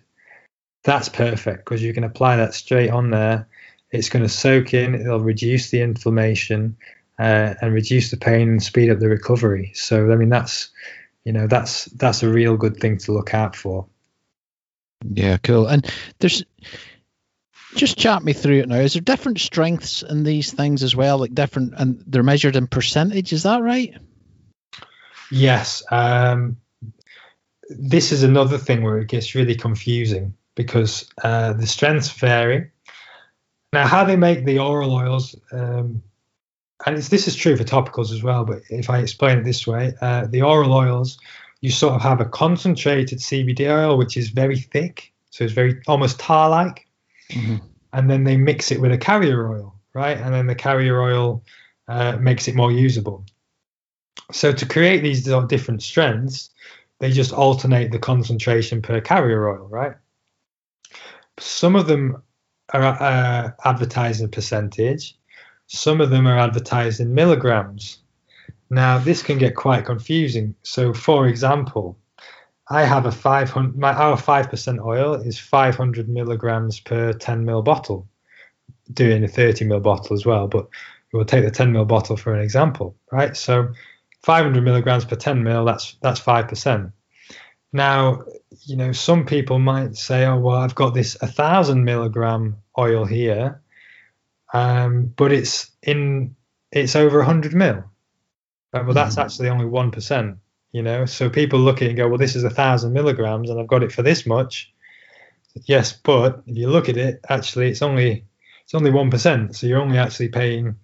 That's perfect because you can apply that straight on there. It's going to soak in. It'll reduce the inflammation uh, and reduce the pain and speed up the recovery. So I mean, that's you know that's that's a real good thing to look out for. Yeah, cool. And there's just chat me through it now. Is there different strengths in these things as well, like different, and they're measured in percentage? Is that right? Yes. Um, this is another thing where it gets really confusing because uh, the strengths vary. Now, how they make the oral oils, um, and this is true for topicals as well, but if I explain it this way, uh, the oral oils, you sort of have a concentrated CBD oil, which is very thick, so it's very almost tar-like, mm-hmm. and then they mix it with a carrier oil, right? And then the carrier oil uh, makes it more usable. So to create these different strengths, they just alternate the concentration per carrier oil, right? Some of them are uh, advertised in percentage. Some of them are advertised in milligrams. Now, this can get quite confusing. So, for example, I have a 500, my, our 5% oil is 500 milligrams per 10 ml bottle, doing a 30 ml bottle as well. But we'll take the 10 ml bottle for an example, right? So, 500 milligrams per 10 ml, that's that's 5%. Now, you know, some people might say, oh, well, I've got this 1,000 milligram oil here, um, but it's in it's over 100 mil. Well, that's actually only 1%, you know. So people look at it and go, well, this is a 1,000 milligrams and I've got it for this much. Yes, but if you look at it, actually, it's only it's only 1%. So you're only actually paying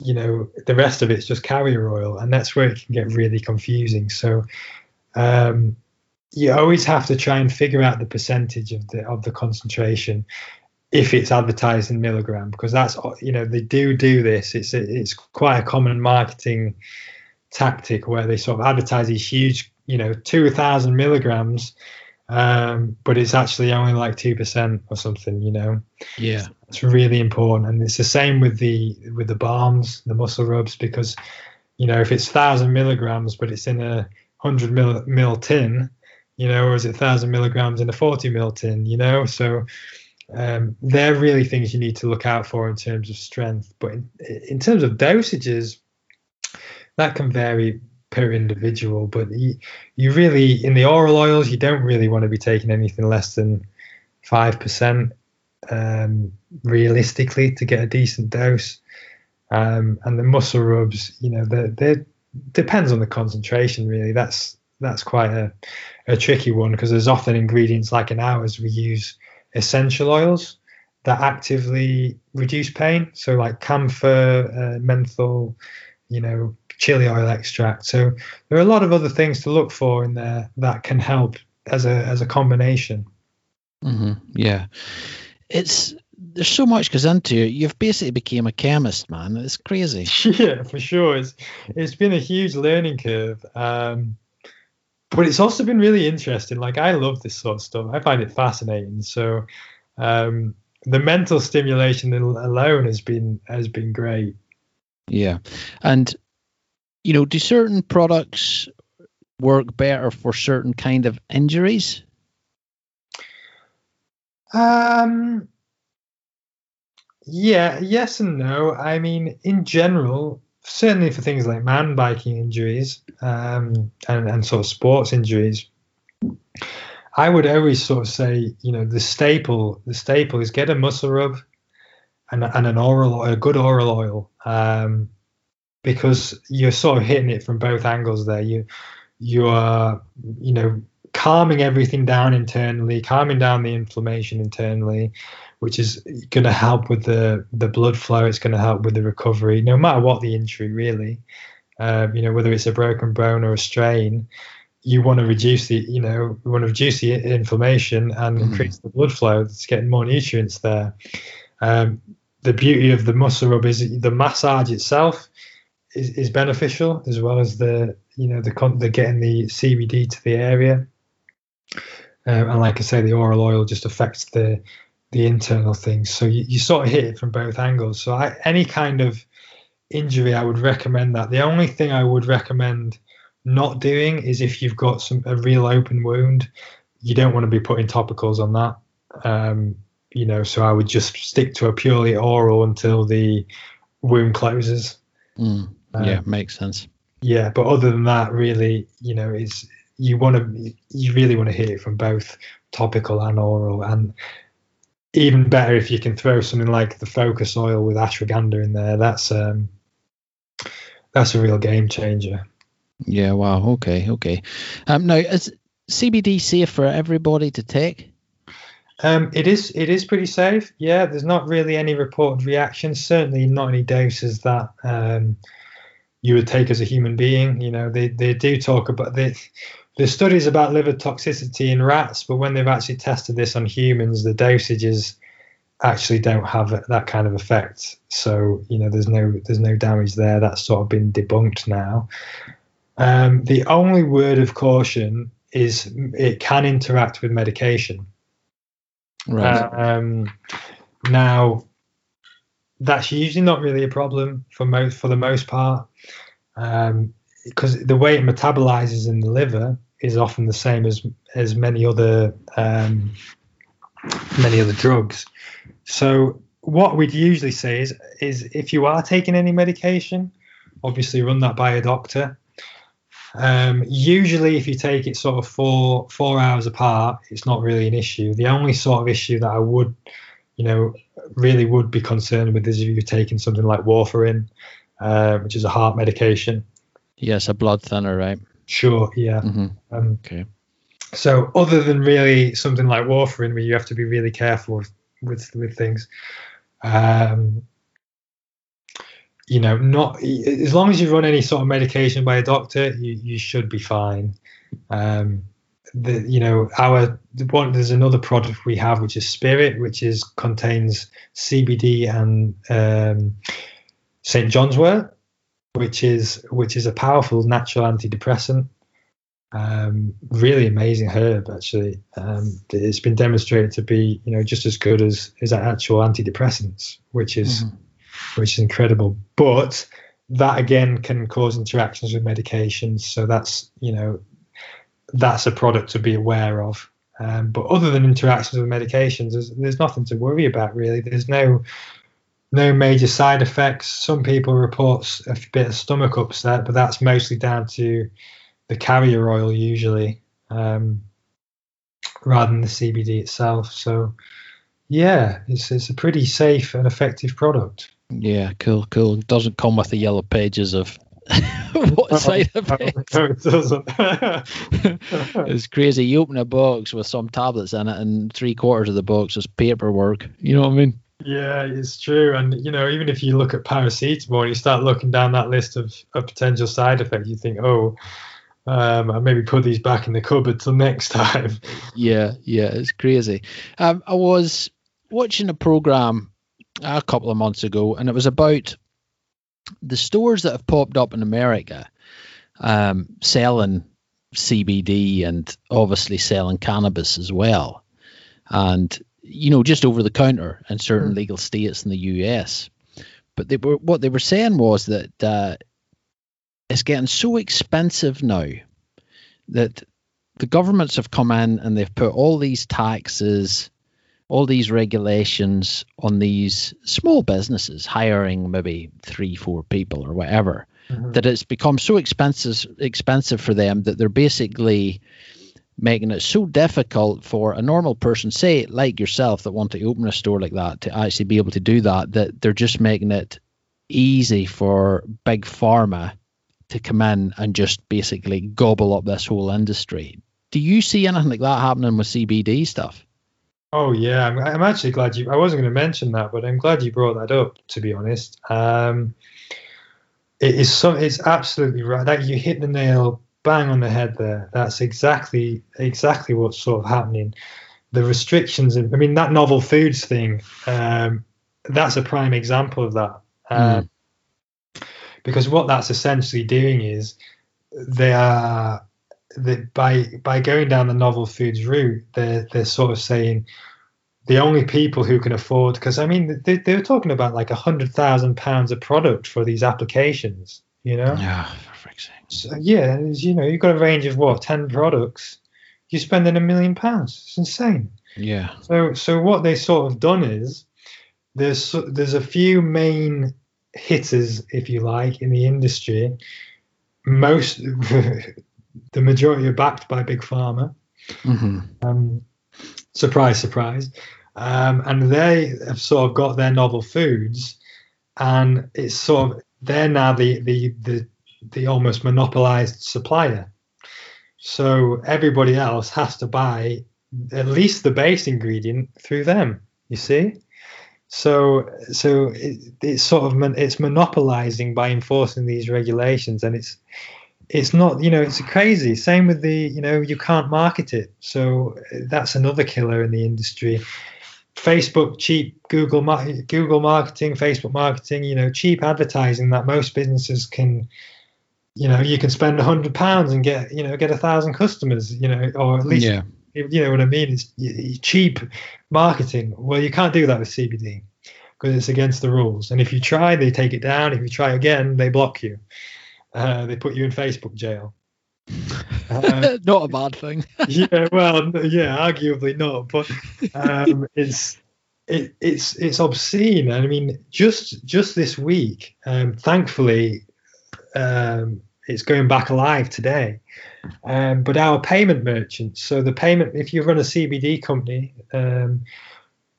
you know the rest of it's just carrier oil and that's where it can get really confusing so um, you always have to try and figure out the percentage of the of the concentration if it's advertised in milligram because that's you know they do do this. It's it's quite a common marketing tactic where they sort of advertise these huge you know 2000 milligrams um, but it's actually only like 2% or something you know? Yeah. It's really important. And it's the same with the with the balms the muscle rubs because you know if it's 1000 milligrams but it's in a 100 mil, mil tin you know or is it 1000 milligrams in a 40 mil tin you know? So um, they're really things you need to look out for in terms of strength but in, in terms of dosages that can vary per individual but you, you really in the oral oils you don't really want to be taking anything less than 5% um, realistically to get a decent dose. Um, and the muscle rubs, you know, they depends on the concentration really. That's that's quite a, a tricky one because there's often ingredients like in ours we use essential oils that actively reduce pain. So like camphor, uh, menthol, you know, chili oil extract. So there are a lot of other things to look for in there that can help as a as a combination. Mm-hmm. Yeah it's there's so much goes into it. You've basically became a chemist, man. It's crazy. [laughs] Yeah, for sure. It's it's been a huge learning curve. Um, but it's also been really interesting. Like I love this sort of stuff. I find it fascinating. So um, the mental stimulation alone has been has been great. Yeah, and you know, do certain products work better for certain kind of injuries? Um, yeah, yes and no. I mean, in general, certainly for things like man biking injuries um, and, and sort of sports injuries, I would always sort of say, you know, the staple, the staple is get a muscle rub and, and an oral, a good oral oil, um, because you're sort of hitting it from both angles there. You, you are, you know, calming everything down internally, calming down the inflammation internally, which is going to help with the the blood flow. It's going to help with the recovery, no matter what the injury, really. Um, you know, whether it's a broken bone or a strain, you want to reduce the, you know, you want to reduce the inflammation and mm. increase the blood flow. It's getting more nutrients there. Um, the beauty of the muscle rub is the massage itself is, is beneficial as well as the you know, the they're getting the CBD to the area, um, and like I say, the oral oil just affects the the internal things. So you, you sort of hit it from both angles. So I, any kind of injury, I would recommend that. The only thing I would recommend not doing is if you've got some a real open wound, you don't want to be putting topicals on that. Um, you know, so I would just stick to a purely oral until the wound closes. Mm, yeah, um, makes sense. Yeah, but other than that, really, you know, is you want to you really want to hit it from both topical and oral, and even better if you can throw something like the focus oil with ashwagandha in there. That's um, that's a real game changer. Yeah. Wow. Okay. Okay. Um, now, is CBD safe for everybody to take? Um, it is. It is pretty safe. Yeah. There's not really any reported reactions. Certainly not any doses that um, you would take as a human being. You know, they they do talk about the there's studies about liver toxicity in rats, but when they've actually tested this on humans, the dosages actually don't have that kind of effect. So you know, there's no there's no damage there. That's sort of been debunked now. Um, the only word of caution is it can interact with medication. Right. Um, now, that's usually not really a problem for most for the most part, because um, the way it metabolizes in the liver is often the same as as many other um, many other drugs. So what we'd usually say is is if you are taking any medication, obviously run that by a doctor. Um, usually, if you take it sort of four four hours apart, it's not really an issue. The only sort of issue that I would, you know, really would be concerned with is if you're taking something like warfarin, uh, which is a heart medication. Yes, a blood thinner, right? Sure, yeah. Mm-hmm. Um, okay. So, other than really something like warfarin, where you have to be really careful with with, with things, um, you know, not as long as you run any sort of medication by a doctor, you, you should be fine. Um, the you know our one there's another product we have which is Spirit, which is contains CBD and um, St John's wort, which is which is a powerful natural antidepressant. Um, really amazing herb, actually. Um, it's been demonstrated to be, you know, just as good as as actual antidepressants, which is mm-hmm. which is incredible. But that again can cause interactions with medications, so that's you know that's a product to be aware of. Um, but other than interactions with medications, there's, there's nothing to worry about really. There's no no major side effects. Some people report a bit of stomach upset, but that's mostly down to the carrier oil usually, um, rather than the CBD itself. So, yeah, it's it's a pretty safe and effective product. Yeah, cool, cool. It doesn't come with the yellow pages of [laughs] what side effects. [laughs] No, it doesn't. [laughs] it's crazy. You open a box with some tablets in it, and three quarters of the box is paperwork. You know what I mean? Yeah, it's true. And you know, even if you look at paracetamol and you start looking down that list of, of potential side effects, you think, oh, um, I maybe put these back in the cupboard till next [laughs] time. Yeah, yeah, it's crazy. Um, I was watching a program a couple of months ago, and it was about the stores that have popped up in America um, selling CBD and obviously selling cannabis as well. And you know, just over the counter in certain mm. legal states in the US. But they were what they were saying was that uh, it's getting so expensive now that the governments have come in and they've put all these taxes, all these regulations on these small businesses hiring maybe three, four people or whatever. Mm-hmm. That it's become so expensive expensive for them that they're basically making it so difficult for a normal person, say like yourself, that want to open a store like that, to actually be able to do that, that they're just making it easy for big pharma to come in and just basically gobble up this whole industry. Do you see anything like that happening with CBD stuff? Oh yeah, I'm, I'm actually glad you. I wasn't going to mention that, but I'm glad you brought that up. To be honest, um, it is so. It's absolutely right. That you hit the nail bang on the head there. That's exactly exactly what's sort of happening. The restrictions, I mean, that novel foods thing, um, that's a prime example of that. mm. Because what that's essentially doing is they are that by by going down the novel foods route, they're they're sort of saying the only people who can afford because I mean they they were talking about like a hundred thousand pounds of product for these applications, you know. Yeah, for frick's sake. So, yeah, you know, you've got a range of what ten products. You're spending a million pounds. It's insane. Yeah. So so what they sort of done is there's there's a few main hitters, if you like, in the industry. Most [laughs] the majority are backed by big pharma. hmm Um, surprise, surprise. Um, and they have sort of got their novel foods, and it's sort of they're now the the the, the almost monopolized supplier. So everybody else has to buy at least the base ingredient through them. You see, so so it, it's sort of mon- it's monopolizing by enforcing these regulations, and it's it's not you know it's crazy. Same with the you know you can't market it, so that's another killer in the industry. Facebook cheap Google Google marketing, Facebook marketing, you know, cheap advertising that most businesses can, you know, you can spend a hundred pounds and get you know get a thousand customers, you know, or at least Yeah. you know what I mean? It's cheap marketing. Well, you can't do that with CBD because it's against the rules. And if you try, they take it down. If you try again, they block you. Uh, they put you in Facebook jail. Uh, [laughs] Not a bad thing. [laughs] yeah, well, yeah, arguably not, but um, [laughs] it's it, it's it's obscene. And I mean, just just this week, um, thankfully, um, it's going back alive today. Um, but our payment merchants, so the payment, if you run a CBD company, um,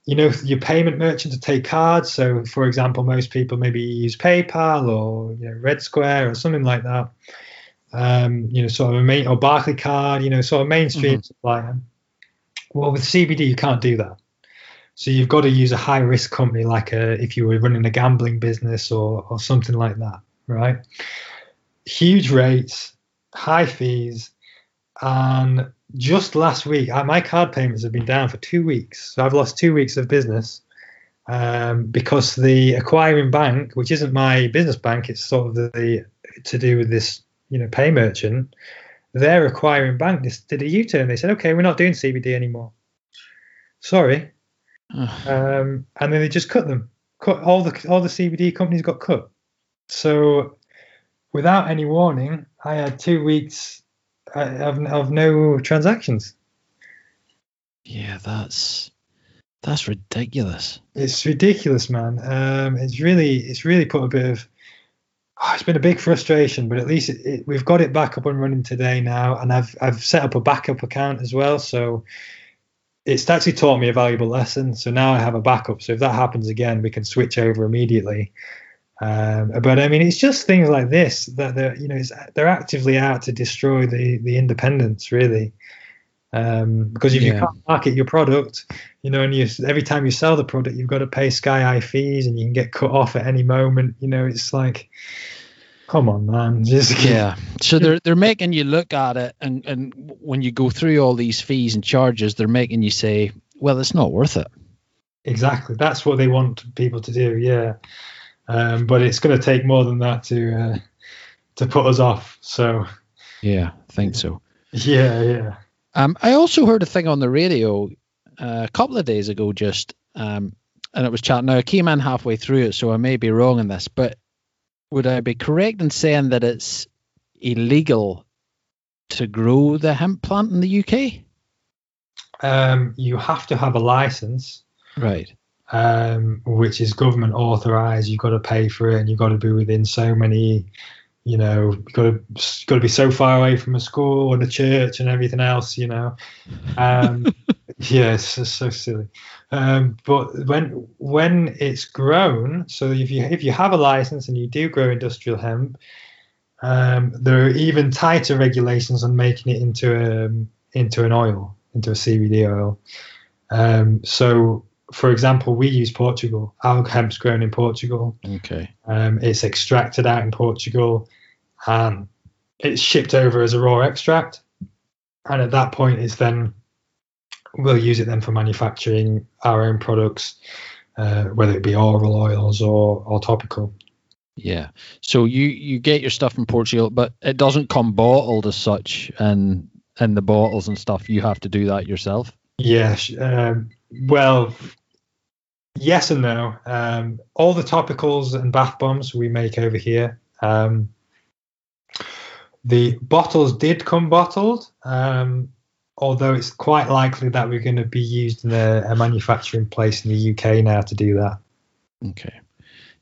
you know, your payment merchant to take cards. So, for example, most people maybe use PayPal or you know, Red Square or something like that. Um, you know, sort of a main or Barclaycard, you know, sort of mainstream supplier. Well, with CBD, you can't do that. So you've got to use a high risk company, like a, if you were running a gambling business or or something like that, right? Huge rates, high fees, and just last week, my card payments have been down for two weeks. So I've lost two weeks of business um, because the acquiring bank, which isn't my business bank, it's sort of the, the to do with this, you know, pay merchant. Their acquiring bank just did a U-turn. They said, "Okay, we're not doing CBD anymore. Sorry." [sighs] Um, and then they just cut them. Cut all the all the CBD companies got cut. So without any warning, I had two weeks uh, of, of no transactions. yeah, that's that's ridiculous. It's ridiculous, man. Um, it's really it's really put a bit of oh, it's been a big frustration, but at least it, it, we've got it back up and running today now, and I've I've set up a backup account as well, so it's actually taught me a valuable lesson. So now I have a backup. So if that happens again, we can switch over immediately. Um, but I mean, it's just things like this that they're you know they're actively out to destroy the the independence really. Um, because if you can't market your product, you know, and you every time you sell the product, you've got to pay sky high fees, and you can get cut off at any moment. You know, it's like, come on, man, [laughs] just Yeah. So they're they're making you look at it, and and when you go through all these fees and charges, they're making you say, well, it's not worth it. Exactly. That's what they want people to do. Yeah. Um, but it's going to take more than that to uh, to put us off. So Yeah, I think so. [laughs] yeah, yeah. Um, I also heard a thing on the radio uh, a couple of days ago, just um, and it was chatting. Now I came in halfway through it, so I may be wrong in this, but would I be correct in saying that it's illegal to grow the hemp plant in the UK? Um, you have to have a license, Right. um, which is government authorized. You've got to pay for it, and you've got to be within so many. You know, you've got to you've got to be so far away from a school and a church and everything else. You know, um, [laughs] yeah, it's just so silly. Um, but when when it's grown, so if you if you have a license and you do grow industrial hemp, um, there are even tighter regulations on making it into a into an oil, into a CBD oil. Um, so, for example, we use Portugal. Our hemp's grown in Portugal. Okay. Um, it's extracted out in Portugal, and it's shipped over as a raw extract. And at that point, it's then we'll use it then for manufacturing our own products, uh, whether it be oral oils or or topical. Yeah. So you you get your stuff from Portugal, but it doesn't come bottled as such, and and the bottles and stuff. You have to do that yourself. Yes. Um, well, yes and no. Um, all the topicals and bath bombs we make over here. Um, the bottles did come bottled, um, although it's quite likely that we're going to be used in a, a manufacturing place in the UK now to do that. Okay.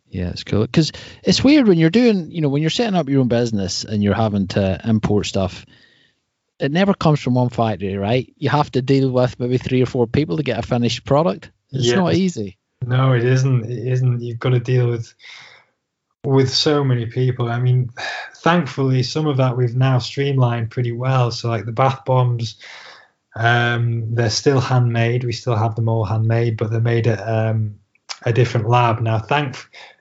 Yeah, it's cool because it's weird when you're doing, you know, when you're setting up your own business and you're having to import stuff. It never comes from one factory, right? You have to deal with maybe three or four people to get a finished product. It's Yeah. not easy. No, it isn't. It isn't. You've got to deal with with so many people. I mean, thankfully, some of that we've now streamlined pretty well. So, like the bath bombs, um, they're still handmade. We still have them all handmade, but they're made at um, a different lab now. Thank.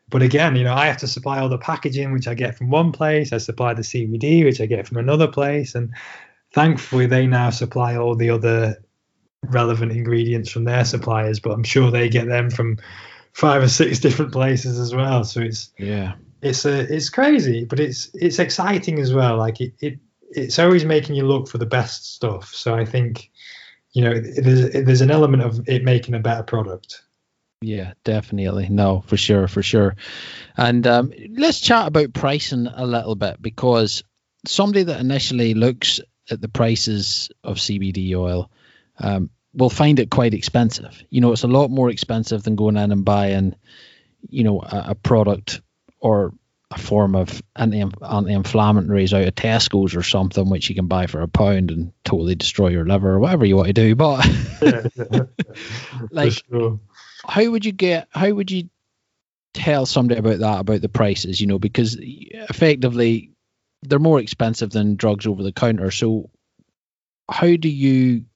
But again, you know, I have to supply all the packaging, which I get from one place. I supply the CBD, which I get from another place, and thankfully, they now supply all the other relevant ingredients from their suppliers. But I'm sure they get them from five or six different places as well. So it's Yeah. it's a it's crazy, but it's it's exciting as well. Like it, it it's always making you look for the best stuff. So I think you know there's there's an element of it making a better product. Yeah, definitely. No, for sure, for sure. And um, let's chat about pricing a little bit because somebody that initially looks at the prices of CBD oil um, will find it quite expensive. You know, it's a lot more expensive than going in and buying, you know, a, a product or a form of anti anti-inflammatories out of Tesco's or something, which you can buy for a pound and totally destroy your liver or whatever you want to do. [laughs] But [laughs] Like- sure. how would you get how would you tell somebody about that about the prices you know because effectively they're more expensive than drugs over the counter so how do you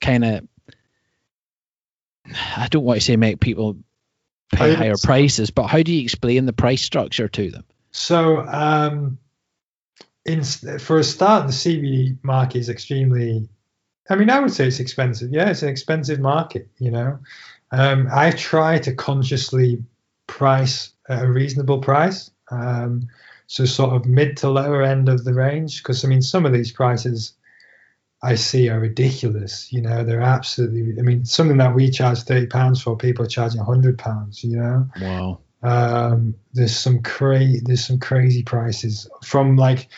kind of i don't want to say make people pay higher prices but how do you explain the price structure to them So, um, in for a start, the CBD market is extremely. I mean, I would say it's expensive. Yeah, it's an expensive market. You know, um, I try to consciously price at a reasonable price. Um, so, sort of mid to lower end of the range, because I mean, some of these prices I see are ridiculous. You know, they're absolutely. I mean, something that we charge thirty pounds for, people are charging hundred pounds. You know. wow Um, there's some crazy there's some crazy prices from like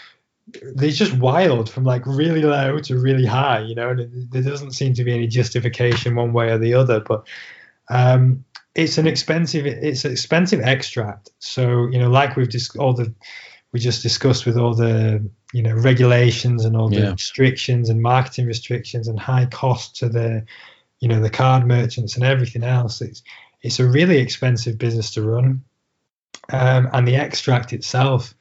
they're just wild from like really low to really high. You know, and it- there doesn't seem to be any justification one way or the other. But um, it's an expensive it's an expensive extract. So you know, like we've just all the we just discussed with all the you know regulations and all the Yeah. restrictions and marketing restrictions and high cost to the you know the card merchants and everything else. It's it's a really expensive business to run. Um, and the extract itself,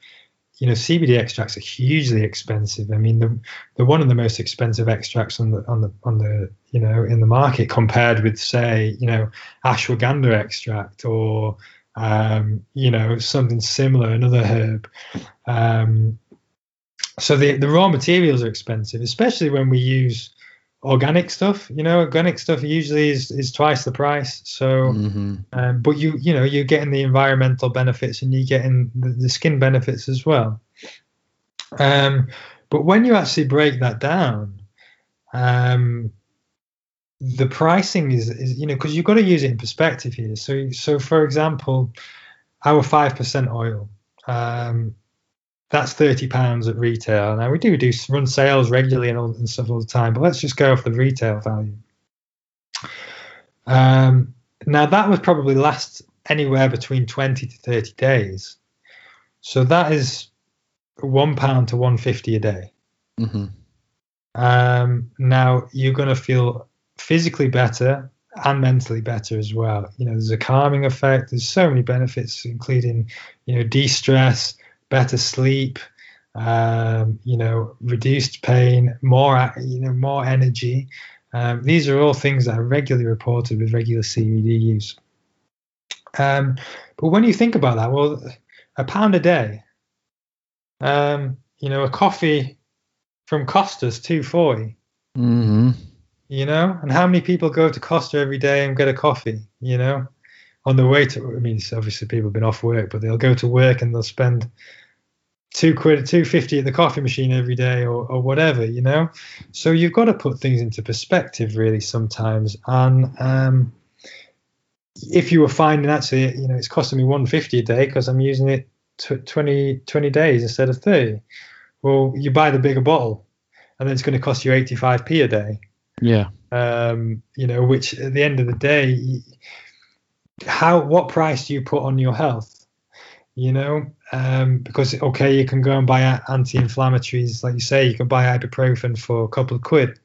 you know, CBD extracts are hugely expensive. I mean, they're, they're one of the most expensive extracts on the on the on the you know in the market compared with say you know ashwagandha extract or um, you know something similar, another herb. Um, so the the raw materials are expensive, especially when we use organic stuff. You know, organic stuff usually is, is twice the price. So, hmm um, but you you know you're getting the environmental benefits and you're getting the, the skin benefits as well. Um, but when you actually break that down, um, the pricing is, is you know because you've got to use it in perspective here. So so for example, our five percent oil. Um, that's thirty pounds at retail. Now we do do run sales regularly and, all, and stuff all the time, but let's just go off the retail value. Um, now that would probably last anywhere between twenty to thirty days, so that is one pound to one fifty a day. hmm Um, now you're going to feel physically better and mentally better as well. You know, there's a calming effect. There's so many benefits, including, you know, de-stress, better sleep, um, you know, reduced pain, more, you know, more energy. Um, these are all things that are regularly reported with regular CBD use. Um, but when you think about that, well, a pound a day, um, you know, a coffee from Costa's 240 hmm you know and how many people go to costa every day and get a coffee you know on the way to. I mean, obviously people have been off work, but they'll go to work and they'll spend two quid, two fifty at the coffee machine every day, or, or whatever, you know. So you've got to put things into perspective, really, sometimes. And um, if you were finding actually, you know, it's costing me one fifty a day because I'm using it t- 20, 20 days instead of thirty. Well, you buy the bigger bottle, and then it's going to cost you eighty five p a day. Yeah. Um, you know, which at the end of the day, how what price do you put on your health? You know, um, because okay, you can go and buy anti-inflammatories, like you say, you can buy ibuprofen for a couple of quid.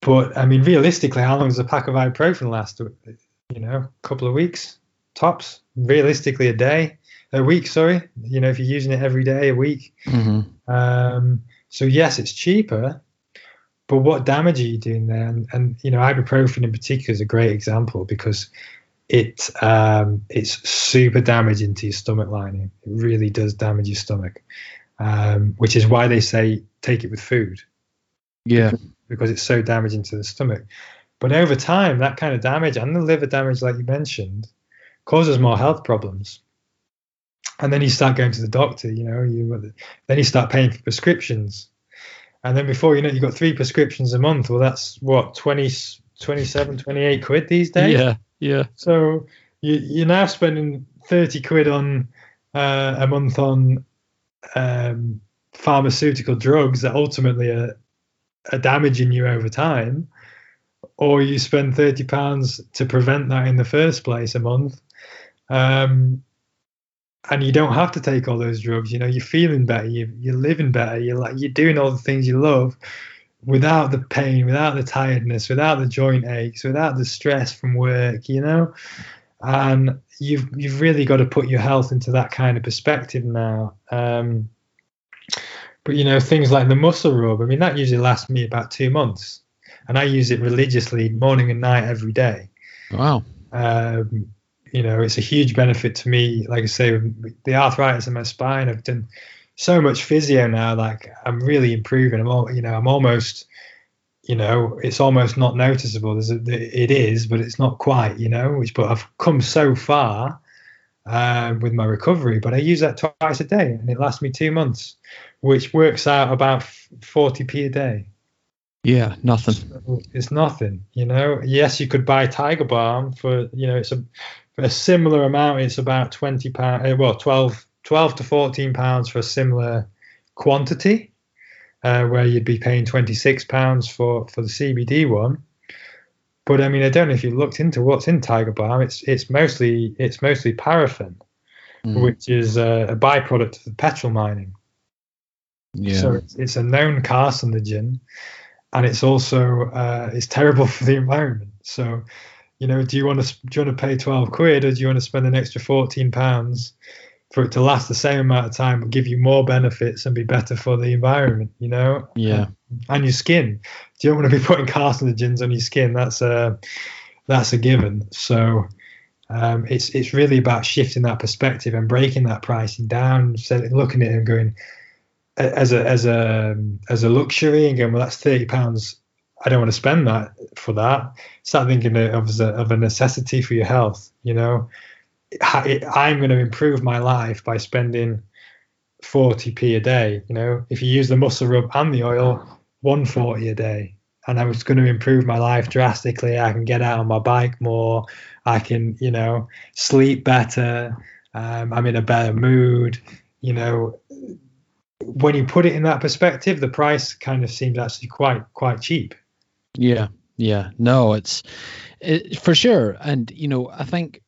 But I mean, realistically, how long does a pack of ibuprofen last? You know, a couple of weeks tops. Realistically, a day, a week. Sorry, you know, if you're using it every day, a week. Mm-hmm. Um, so yes, it's cheaper, but what damage are you doing there? And, and you know, ibuprofen in particular is a great example because it um, it's super damaging to your stomach lining. It really does damage your stomach, um, which is why they say take it with food. Yeah, because it's so damaging to the stomach. But over time, that kind of damage and the liver damage, like you mentioned, causes more health problems. And then you start going to the doctor. You know, you then you start paying for prescriptions and then before you know you've got three prescriptions a month. Well that's what 20 27 28 quid these days? Yeah yeah. So you, you're now spending 30 quid on uh, a month on um, pharmaceutical drugs that ultimately are, are damaging you over time or you spend 30 pounds to prevent that in the first place a month. Um, and you don't have to take all those drugs. You know, you're feeling better, you, you're living better, you're like you're doing all the things you love without the pain, without the tiredness, without the joint aches, without the stress from work. You know, and you've you've really got to put your health into that kind of perspective now. Um, but you know, things like the muscle rub. I mean, that usually lasts me about two months, and I use it religiously, morning and night, every day. Wow. Um, you know, it's a huge benefit to me. Like I say, the arthritis in my spine, I've done so much physio now. Like I'm really improving. I'm all, you know, I'm almost, you know, it's almost not noticeable. There's a, it is, but it's not quite, you know. Which, but I've come so far uh, with my recovery. But I use that twice a day, and it lasts me two months, which works out about 40p a day. Yeah, nothing. It's nothing, you know. Yes, you could buy Tiger Balm for, you know, it's a a similar amount, it's about twenty pound. Uh, well, 12, 12 to fourteen pounds for a similar quantity, uh, where you'd be paying twenty six pounds for for the CBD one. But I mean, I don't know if you looked into what's in Tiger Balm. It's it's mostly it's mostly paraffin, mm. which is a, a, byproduct of the petrol mining. Yeah. So it's, it's a known carcinogen, and it's also uh, it's terrible [laughs] for the environment. So you know, do you want to do you want to pay twelve quid or do you want to spend an extra fourteen pounds for it to last the same amount of time but give you more benefits and be better for the environment? You know, yeah, and, and your skin. Do you want to be [laughs] putting carcinogens on your skin? That's a that's a given. So. Um, it's it's really about shifting that perspective and breaking that pricing down, looking at it and going as a as a as a luxury and going, well, that's thirty pounds I don't want to spend that for that. Start thinking of of a necessity for your health. You know, I'm going to improve my life by spending 40p a day. You know, if you use the muscle rub and the oil, 140 a day, and I was going to improve my life drastically. I can get out on my bike more. I can, you know, sleep better. Um, I'm in a better mood. You know, when you put it in that perspective, the price kind of seems actually quite quite cheap. Yeah, yeah. No, it's it, for sure. And, you know, I think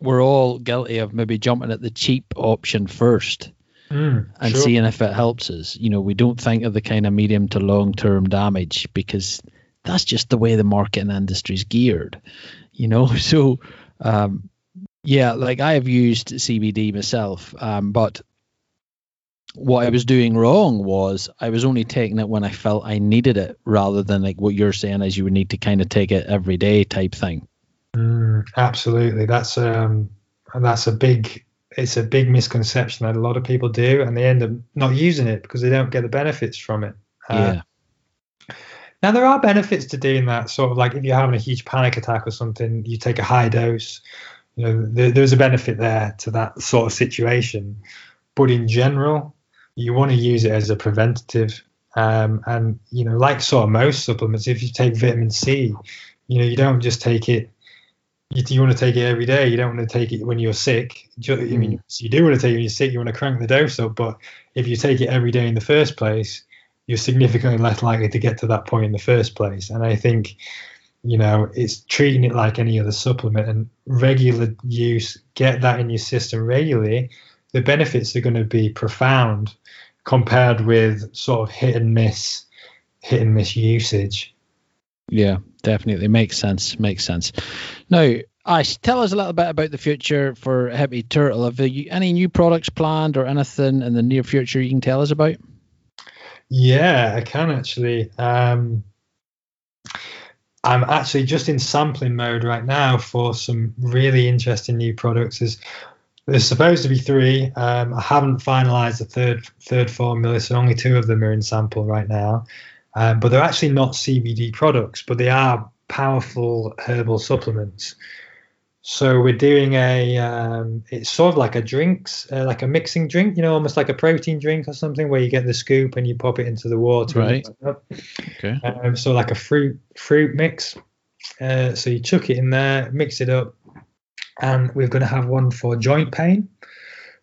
we're all guilty of maybe jumping at the cheap option first. Mm, and sure. seeing if it helps us. You know, we don't think of the kind of medium to long term damage because that's just the way the marketing industry's geared. You know, [laughs] so um, yeah, like I have used CBD myself, um, but what I was doing wrong was I was only taking it when I felt I needed it rather than like what you're saying is you would need to kind of take it every day type thing. Mm, absolutely. That's um and that's a big it's a big misconception that a lot of people do and they end up not using it because they don't get the benefits from it. Uh, yeah. Now there are benefits to doing that. Sort of like if you're having a huge panic attack or something, you take a high dose. You know, there, there's a benefit there to that sort of situation. But in general, you want to use it as a preventative. Um, and you know, like sort of most supplements, if you take vitamin C, you know, you don't just take it. You, you want to take it every day. You don't want to take it when you're sick. I mean, mm. you do want to take it when you're sick. You want to crank the dose up. But if you take it every day in the first place, you're significantly less likely to get to that point in the first place. And I think, you know, it's treating it like any other supplement and regular use, get that in your system regularly. The benefits are going to be profound compared with sort of hit and miss, hit and miss usage. Yeah, definitely makes sense. Makes sense. Now, Ash, tell us a little bit about the future for Hippie Turtle. Have you any new products planned or anything in the near future you can tell us about? Yeah, I can actually. Um, I'm actually just in sampling mode right now for some really interesting new products. There's, there's supposed to be three. Um, I haven't finalized the third third formula, so only two of them are in sample right now. Um, but they're actually not CBD products, but they are powerful herbal supplements. So we're doing a, um, it's sort of like a drinks, uh, like a mixing drink, you know, almost like a protein drink or something, where you get the scoop and you pop it into the water. Right. Okay. Um, so like a fruit fruit mix. Uh, so you chuck it in there, mix it up, and we're going to have one for joint pain,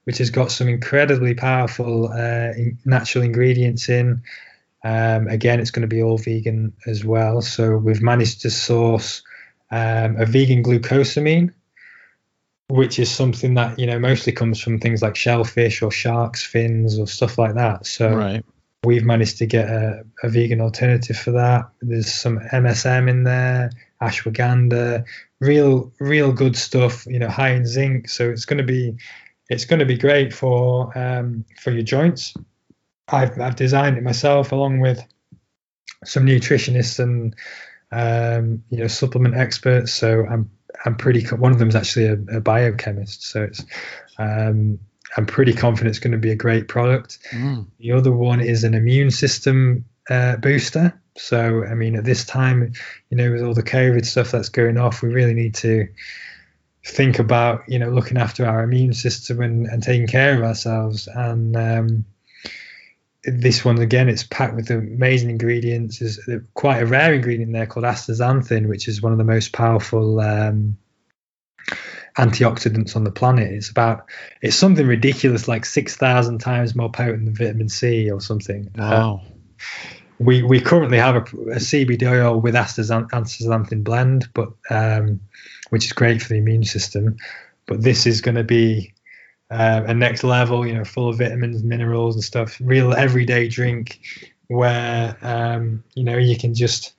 which has got some incredibly powerful uh, natural ingredients in. Um, again, it's going to be all vegan as well. So we've managed to source um, a vegan glucosamine, which is something that you know mostly comes from things like shellfish or sharks' fins or stuff like that. So right. we've managed to get a, a, vegan alternative for that. There's some MSM in there, ashwagandha, real real good stuff. You know, high in zinc. So it's going to be it's going to be great for um, for your joints. I've I've designed it myself along with some nutritionists and um, you know, supplement experts. So I'm I'm pretty one of them is actually a, a biochemist. So it's um, I'm pretty confident it's going to be a great product. Mm. The other one is an immune system uh, booster. So I mean, at this time, you know, with all the COVID stuff that's going off, we really need to think about you know looking after our immune system and, and taking care of ourselves and um, this one again, it's packed with amazing ingredients. There's quite a rare ingredient there called astaxanthin, which is one of the most powerful um, antioxidants on the planet. It's about it's something ridiculous, like six thousand times more potent than vitamin C or something. Wow. Uh, we we currently have a, a CBD oil with astaxanthin blend, but um, which is great for the immune system. But this is going to be uh, a next level, you know, full of vitamins, minerals, and stuff. Real everyday drink where um, you know you can just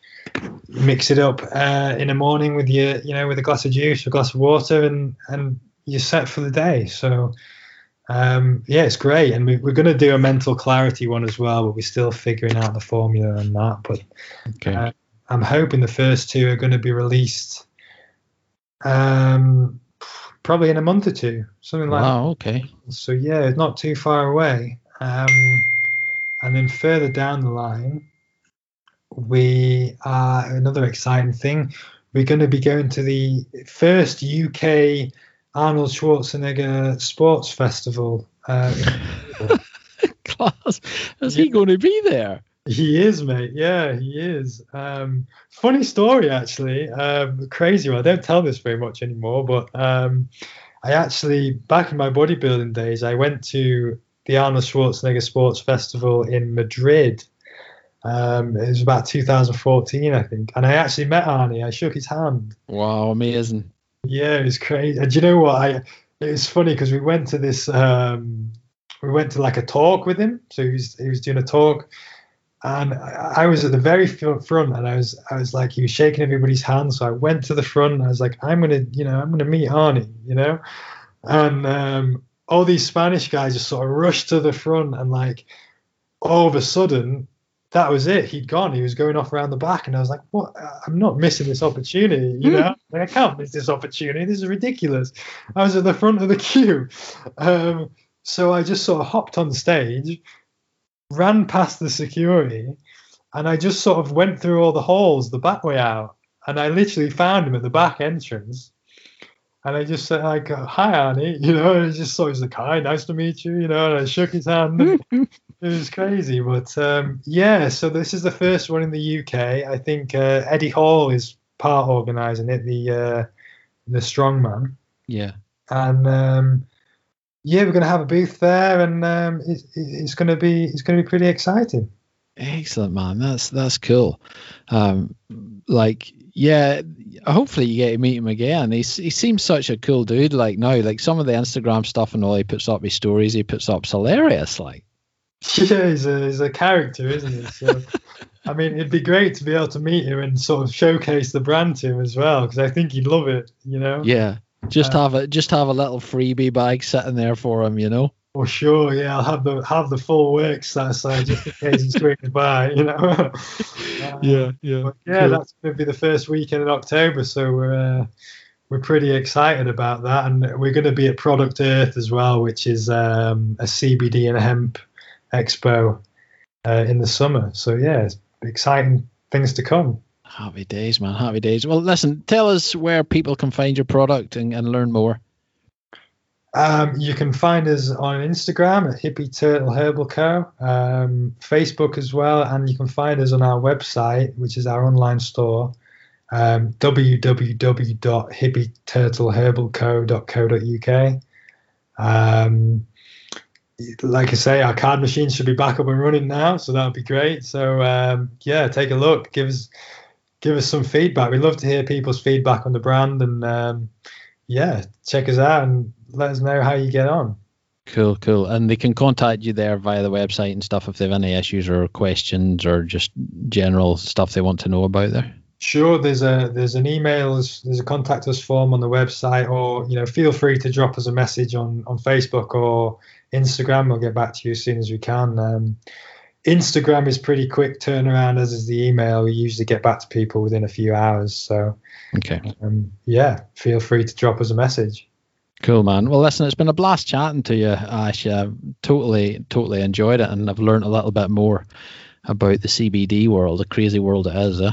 mix it up uh, in the morning with your, you know, with a glass of juice, or a glass of water, and and you're set for the day. So. Um, yeah, it's great, and we, are going to do a mental clarity one as well, but we're still figuring out the formula and that. But okay. uh, I'm hoping the first two are going to be released um, probably in a month or two, something like. Wow. Okay. So yeah, not too far away. Um, and then further down the line, we are another exciting thing. We're going to be going to the first UK Arnold Schwarzenegger Sports Festival. Uh, [laughs] Class. Is yeah. he going to be there? He is, mate. Yeah, he is. Um, funny story, actually. Um, crazy one. I don't tell this very much anymore, but um, I actually, back in my bodybuilding days, I went to the Arnold Schwarzenegger Sports Festival in Madrid. Um, it was about 2014, I think, and I actually met Arnie. I shook his hand. Wow, amazing. Yeah, it was crazy. And you know what? I it was funny because we went to this. Um, we went to like a talk with him. So he was he was doing a talk and I was at the very front, and I was I was like he was shaking everybody's hand, so I went to the front. And I was like, I'm gonna, you know, I'm gonna meet Arnie, you know, and um, all these Spanish guys just sort of rushed to the front, and like all of a sudden, that was it. He'd gone. He was going off around the back, and I was like, "What? I'm not missing this opportunity. You know, like, I can't miss this opportunity. This is ridiculous." I was at the front of the [laughs] queue, um, so I just sort of hopped on stage ran past the security and I just sort of went through all the halls the back way out, and I literally found him at the back entrance. And I just said like, "Hi, Arnie," [laughs] you know. And I just saw he's like, "Hi, nice to meet you," you know. And I shook his hand. [laughs] it was crazy, but um, yeah. So this is the first one in the UK. I think uh, Eddie Hall is part organising it, the uh, the strongman. Yeah. And um, yeah, we're going to have a booth there, and um, it's, it's going to be it's going to be pretty exciting. Excellent, man. That's that's cool. Um, like, yeah. Hopefully, you get to meet him again. He's he seems such a cool dude. Like now, like some of the Instagram stuff and all he puts up, his stories he puts up, hilarious. Like, [laughs] yeah, he's a he's a character, isn't he? So, [laughs] I mean, it'd be great to be able to meet him and sort of showcase the brand to him as well, because I think he'd love it. You know. Yeah. Just uh, have a just have a little freebie bag sitting there for him, you know. For sure, yeah, I'll have the have the full works that side just in case he swings by, you know. [laughs] uh, yeah, yeah, yeah. Cool. That's going to be the first weekend in October, so we're uh, we're pretty excited about that, and we're going to be at Product Earth as well, which is um, a CBD and hemp expo uh, in the summer. So yeah, it's exciting things to come. Happy days, man. Happy days. Well, listen, tell us where people can find your product and, and learn more. Um, you can find us on Instagram at Hippie Turtle Herbal Co. Um, Facebook as well, and you can find us on our website, which is our online store, um, www.hippieturtleherbalco.co.uk. Um, like I say, our card machine should be back up and running now, so that would be great. So um, yeah, take a look, give us give us some feedback. We'd love to hear people's feedback on the brand, and um, yeah, check us out and let us know how you get on. Cool, cool. And they can contact you there via the website and stuff if they have any issues or questions or just general stuff they want to know about there. Sure, there's a there's an email, there's a contact us form on the website, or you know, feel free to drop us a message on on Facebook or Instagram. We'll get back to you as soon as we can. Um, Instagram is pretty quick turnaround, as is the email. We usually get back to people within a few hours. So, okay, um, yeah, feel free to drop us a message. Cool, man. Well, listen, it's been a blast chatting to you, Ash. Uh, totally, totally enjoyed it, and I've learned a little bit more about the CBD world, the crazy world it is. Eh?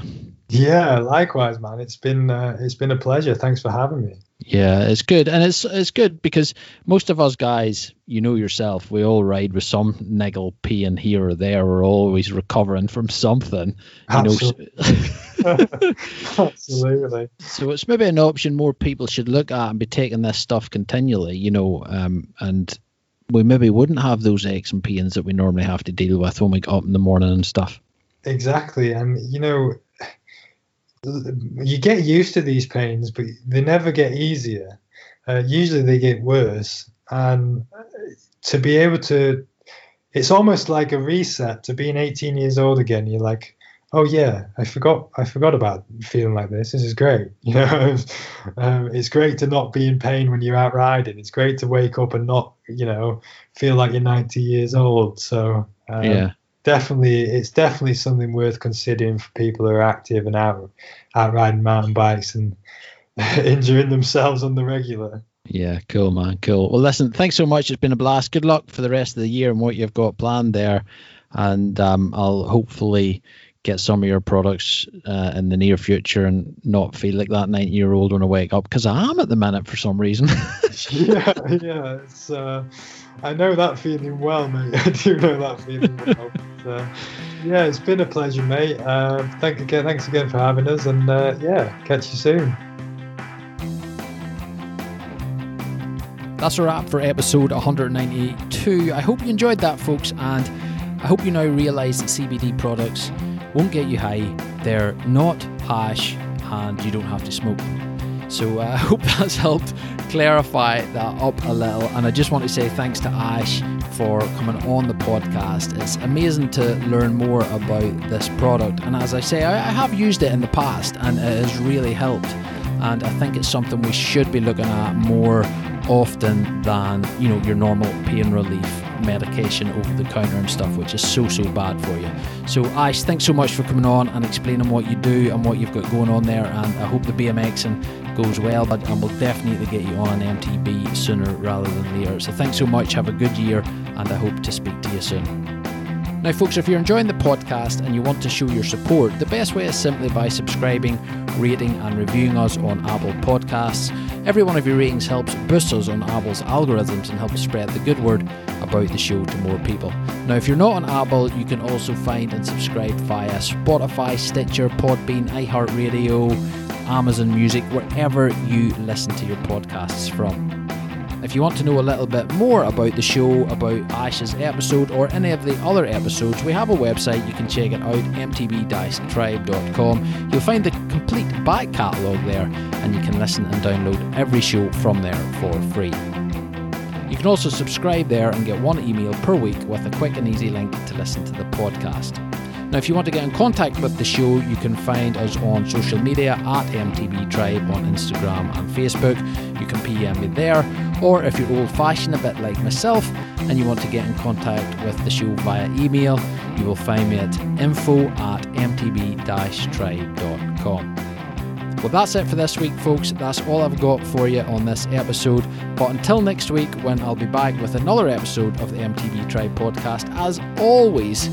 Yeah, likewise, man. It's been uh, it's been a pleasure. Thanks for having me. Yeah, it's good, and it's it's good because most of us guys, you know yourself, we all ride with some niggle pain here or there. We're always recovering from something. Absolutely. Know. [laughs] Absolutely. So it's maybe an option more people should look at and be taking this stuff continually. You know, um, and we maybe wouldn't have those aches and pains that we normally have to deal with when we get up in the morning and stuff. Exactly, and you know you get used to these pains, but they never get easier. Uh, usually they get worse. And to be able to, it's almost like a reset to being 18 years old again. You're like, oh yeah, I forgot, I forgot about feeling like this. This is great. [laughs] You know, um, it's great to not be in pain when you're out riding. It's great to wake up and not, you know, feel like you're 90 years old. So um, yeah, definitely it's definitely something worth considering for people who are active and out out riding mountain bikes and [laughs] injuring themselves on the regular. Yeah, cool, man. Cool. Well, listen, thanks so much. It's been a blast. Good luck for the rest of the year and what you've got planned there. And um, I'll hopefully get some of your products uh, in the near future and not feel like that 90 year old when I wake up because I am at the minute for some reason. [laughs] [laughs] yeah, yeah. It's, uh, I know that feeling well, mate. [laughs] I do know that feeling well. But, uh, yeah, it's been a pleasure, mate. Uh, thank again, thanks again for having us, and uh, yeah, catch you soon. That's a wrap for episode 192. I hope you enjoyed that, folks, and I hope you now realise that CBD products won't get you high. They're not hash, and you don't have to smoke them. So uh, [laughs] I hope that's helped clarify that up a little. And I just want to say thanks to Ash for coming on the podcast. It's amazing to learn more about this product. And as I say, I, I have used it in the past and it has really helped. And I think it's something we should be looking at more often than, you know, your normal pain relief medication over the counter and stuff, which is so, so bad for you. So, Ash, thanks so much for coming on and explaining what you do and what you've got going on there. And I hope the BMXing goes well, but and we'll definitely get you on an MTB sooner rather than later. So, thanks so much. Have a good year, and I hope to speak to you soon. Now, folks, if you're enjoying the podcast and you want to show your support, the best way is simply by subscribing, rating, and reviewing us on Apple Podcasts. Every one of your ratings helps boost us on Apple's algorithms and helps spread the good word about the show to more people. Now, if you're not on Apple, you can also find and subscribe via Spotify, Stitcher, Podbean, iHeartRadio, Amazon Music, wherever you listen to your podcasts from. If you want to know a little bit more about the show, about Ash's episode, or any of the other episodes, we have a website. You can check it out, mtb-tribe.com. You'll find the complete back catalogue there, and you can listen and download every show from there for free. You can also subscribe there and get one email per week with a quick and easy link to listen to the podcast. Now, if you want to get in contact with the show, you can find us on social media at MTB Tribe on Instagram and Facebook. You can PM me there, or if you're old fashioned, a bit like myself, and you want to get in contact with the show via email, you will find me at info at mtb tribe.com. Well, that's it for this week, folks. That's all I've got for you on this episode. But until next week, when I'll be back with another episode of the MTB Tribe podcast, as always,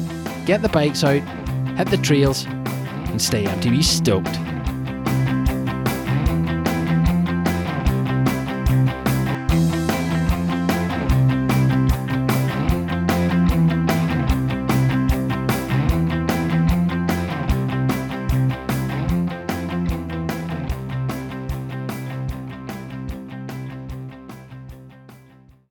get the bikes out, hit the trails, and stay MTB stoked.